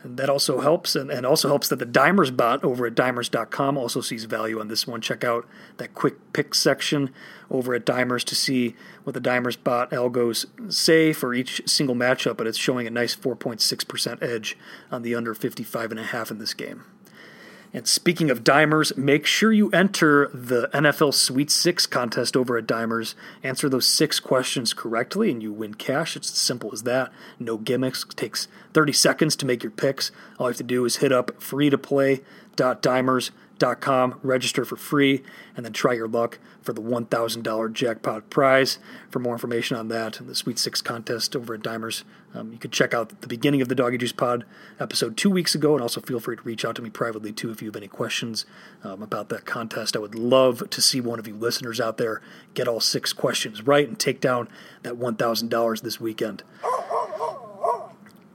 And that also helps, and, and also helps that the Dimers bot over at dimers.com also sees value on this one. Check out that quick pick section over at Dimers to see what the Dimers bot algos say for each single matchup, but it's showing a nice 4.6% edge on the under 55.5 in this game. And speaking of dimers, make sure you enter the NFL Sweet Six contest over at Dimers. Answer those six questions correctly, and you win cash. It's as simple as that. No gimmicks. It takes 30 seconds to make your picks. All you have to do is hit up freetoplay.dimers.com, register for free, and then try your luck for the $1,000 jackpot prize. For more information on that and the Sweet Six contest over at Dimers, um, you can check out the beginning of the Doggy Juice Pod episode two weeks ago, and also feel free to reach out to me privately too if you have any questions um, about that contest. I would love to see one of you listeners out there get all six questions right and take down that $1,000 this weekend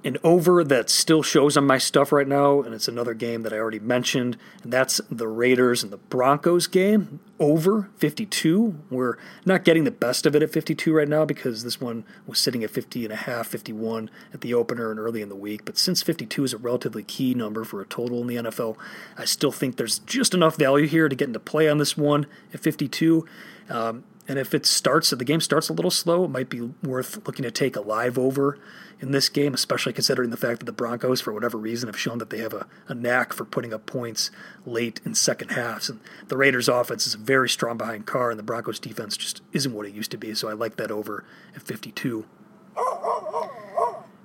an over that still shows on my stuff right now, and it's another game that I already mentioned, and that's the Raiders and the Broncos game. Over 52. We're not getting the best of it at 52 right now because this one was sitting at 50 and a half, 51 at the opener and early in the week. But since 52 is a relatively key number for a total in the NFL, I still think there's just enough value here to get into play on this one at 52. Um, and if it starts, if the game starts a little slow, it might be worth looking to take a live over in this game, especially considering the fact that the Broncos, for whatever reason, have shown that they have a, a knack for putting up points late in second halves. And the Raiders' offense is very strong behind Carr, and the Broncos' defense just isn't what it used to be. So I like that over at 52.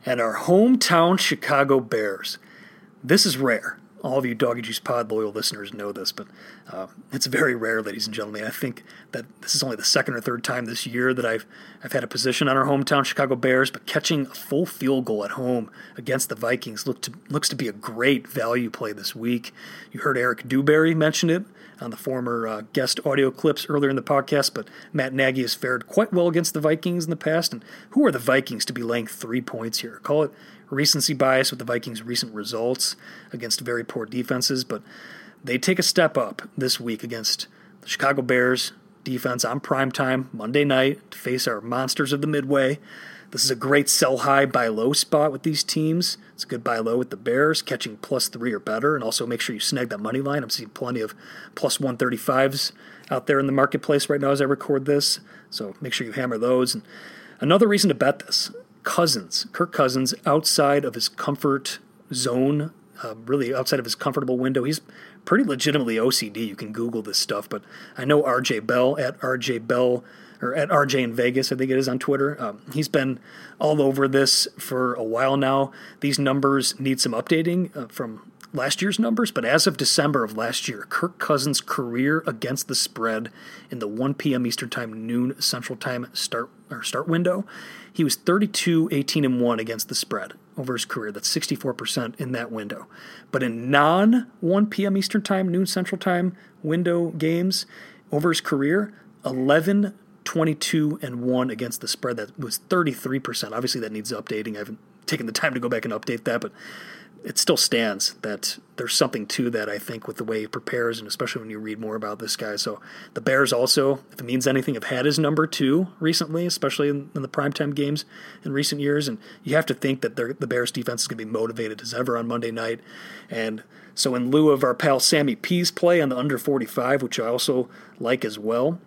And our hometown Chicago Bears. This is rare all of you Doggy Juice Pod loyal listeners know this, but uh, it's very rare, ladies and gentlemen. I think that this is only the second or third time this year that I've I've had a position on our hometown Chicago Bears, but catching a full field goal at home against the Vikings look to, looks to be a great value play this week. You heard Eric Dewberry mention it on the former uh, guest audio clips earlier in the podcast, but Matt Nagy has fared quite well against the Vikings in the past. And who are the Vikings to be laying three points here? Call it recency bias with the Vikings' recent results against very poor defenses, but they take a step up this week against the Chicago Bears defense on prime time Monday night to face our monsters of the Midway. This is a great sell high, buy low spot with these teams. It's a good buy low with the Bears, catching plus three or better. And also make sure you snag that money line. I'm seeing plenty of plus 135s out there in the marketplace right now as I record this. So make sure you hammer those. And another reason to bet this Cousins, Kirk Cousins, outside of his comfort zone, uh, really outside of his comfortable window. He's pretty legitimately OCD. You can Google this stuff, but I know RJ Bell at RJ Bell or at RJ in Vegas, I think it is on Twitter. Um, he's been all over this for a while now. These numbers need some updating uh, from last year's numbers, but as of December of last year, Kirk Cousins' career against the spread in the 1 p.m. Eastern Time, noon Central Time start or start window, he was 32, 18, and 1 against the spread over his career. That's 64% in that window. But in non 1 p.m. Eastern Time, noon Central Time window games over his career, 11, 22, and 1 against the spread. That was 33%. Obviously, that needs updating. I haven't taken the time to go back and update that, but it still stands that there's something to that, I think, with the way he prepares, and especially when you read more about this guy. So the Bears also, if it means anything, have had his number two recently, especially in, in the primetime games in recent years. And you have to think that the Bears defense is going to be motivated as ever on Monday night. And so, in lieu of our pal Sammy P's play on the under 45, which I also like as well,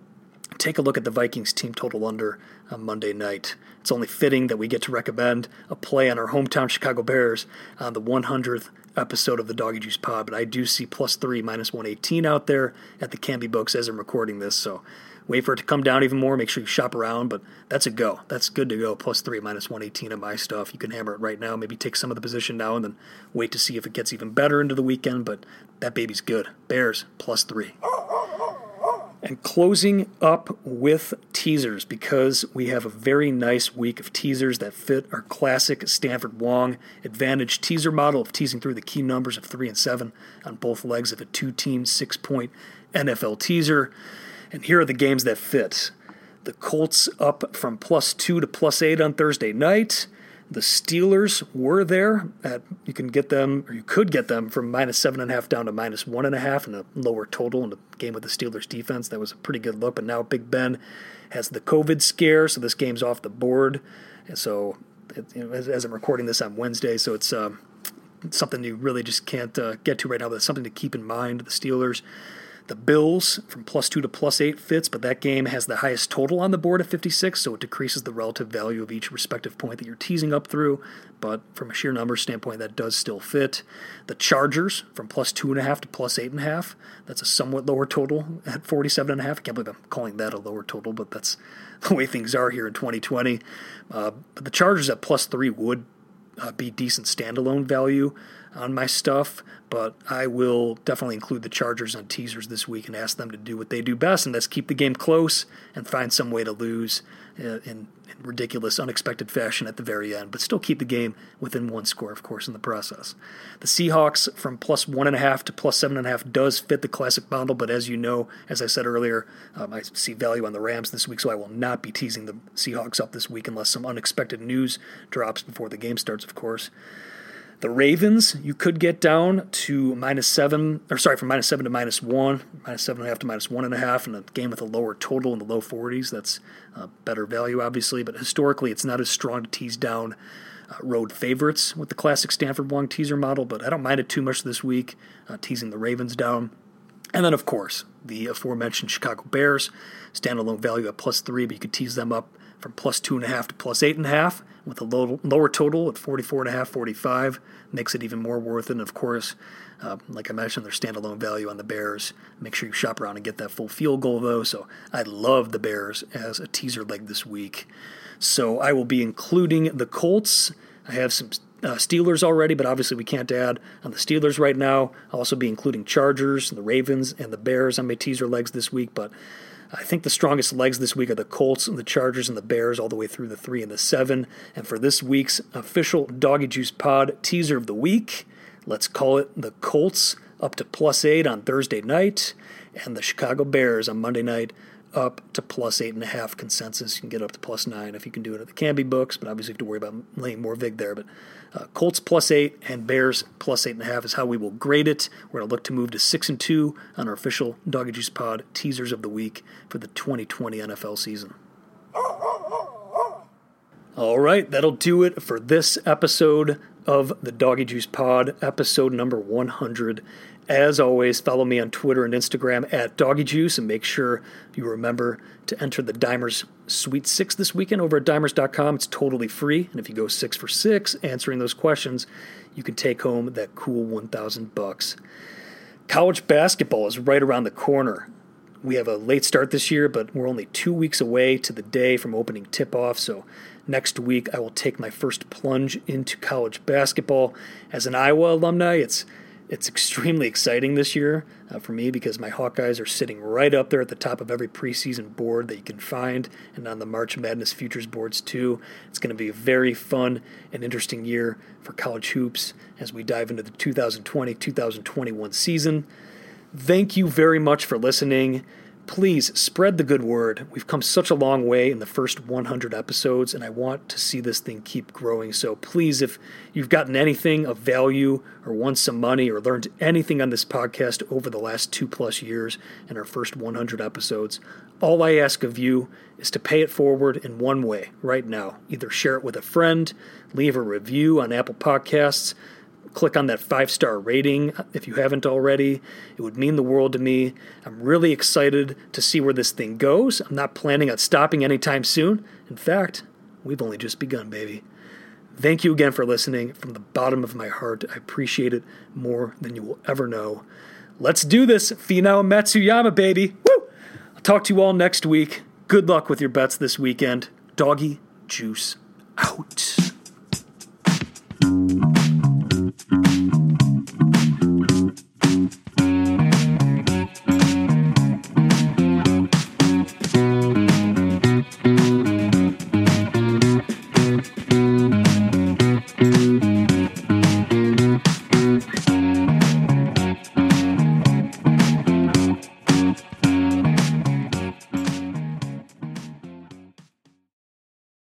take a look at the Vikings team total under on Monday night. It's only fitting that we get to recommend a play on our hometown Chicago Bears on the 100th episode of the Doggy Juice Pod, but I do see plus three, minus 118 out there at the Kambi books as I'm recording this, so wait for it to come down even more. Make sure you shop around, but that's a go. That's good to go. Plus three, minus 118 on my stuff. You can hammer it right now. Maybe take some of the position now and then wait to see if it gets even better into the weekend, but that baby's good. Bears, plus three. And closing up with teasers because we have a very nice week of teasers that fit our classic Stanford Wong advantage teaser model of teasing through the key numbers of 3 and 7 on both legs of a two team, six point NFL teaser. And here are the games that fit the Colts up from plus 2 to plus 8 on Thursday night. The Steelers were there. At, you can get them, or you could get them from minus seven and a half down to minus one and a half, and a lower total in the game with the Steelers defense. That was a pretty good look. But now Big Ben has the COVID scare, so this game's off the board. And so, it, you know, as, as, I'm recording this on Wednesday, so it's um, something you really just can't uh, get to right now. But it's something to keep in mind. The Steelers the Bills from plus two to plus eight fits, but that game has the highest total on the board at 56, so it decreases the relative value of each respective point that you're teasing up through. But from a sheer numbers standpoint, that does still fit. The Chargers from plus two and a half to plus eight and a half. That's a somewhat lower total at 47 and a half. I can't believe I'm calling that a lower total, but that's [LAUGHS] the way things are here in 2020. Uh, but the Chargers at plus three would uh, be decent standalone value on my stuff, but I will definitely include the Chargers on teasers this week and ask them to do what they do best, and that's keep the game close and find some way to lose uh, in, in, ridiculous, unexpected fashion at the very end, but still keep the game within one score, of course, in the process. The Seahawks from plus one and a half to plus seven and a half does fit the classic model, but as you know, as I said earlier, um, I see value on the Rams this week, so I will not be teasing the Seahawks up this week unless some unexpected news drops before the game starts, of course. The Ravens, you could get down to minus seven, or sorry, from minus seven to minus one, minus seven and a half to minus one and a half, and a game with a lower total in the low 40s. That's better value, obviously, but historically, it's not as strong to tease down uh, road favorites with the classic Stanford Wong teaser model, but I don't mind it too much this week, uh, teasing the Ravens down. And then, of course, the aforementioned Chicago Bears, standalone value at plus three, but you could tease them up from plus two and a half to plus eight and a half with a low, lower total at 44 and a half, 45 makes it even more worth it. And of course, uh, like I mentioned, their standalone value on the Bears. Make sure you shop around and get that full field goal though. So I love the Bears as a teaser leg this week. So I will be including the Colts. I have some uh, Steelers already, but obviously we can't add on the Steelers right now. I'll also be including Chargers, the Ravens, and the Bears on my teaser legs this week. But I think the strongest legs this week are the Colts and the Chargers and the Bears, all the way through the three and the seven. And for this week's official Doggy Juice Pod teaser of the week, let's call it the Colts up to plus eight on Thursday night, and the Chicago Bears on Monday night up to plus eight and a half consensus. You can get up to plus nine if you can do it at the Kambi books, but obviously you have to worry about laying more vig there. But uh, Colts plus eight and Bears plus eight and a half is how we will grade it. We're going to look to move to six and two on our official Doggy Juice Pod teasers of the week for the 2020 NFL season. All right, that'll do it for this episode of the Doggy Juice Pod, episode number 100. As always, follow me on Twitter and Instagram at Doggy Juice and make sure you remember to enter the Dimers Sweet Six this weekend over at dimers.com. It's totally free. And if you go six for six answering those questions, you can take home that cool 1000 bucks. College basketball is right around the corner. We have a late start this year, but we're only two weeks away to the day from opening tip off. So next week, I will take my first plunge into college basketball. As an Iowa alumni, it's it's extremely exciting this year uh, for me because my Hawkeyes are sitting right up there at the top of every preseason board that you can find and on the March Madness futures boards too. It's going to be a very fun and interesting year for college hoops as we dive into the 2020 2021 season. Thank you very much for listening please spread the good word. We've come such a long way in the first 100 episodes, and I want to see this thing keep growing. So please, if you've gotten anything of value or won some money or learned anything on this podcast over the last two plus years in our first 100 episodes, all I ask of you is to pay it forward in one way right now. Either share it with a friend, leave a review on Apple Podcasts click on that five star rating if you haven't already. It would mean the world to me. I'm really excited to see where this thing goes. I'm not planning on stopping anytime soon. In fact, we've only just begun, baby. Thank you again for listening from the bottom of my heart. I appreciate it more than you will ever know. Let's do this. Finau Matsuyama, baby. Woo! I'll talk to you all next week. Good luck with your bets this weekend. Doggy juice out.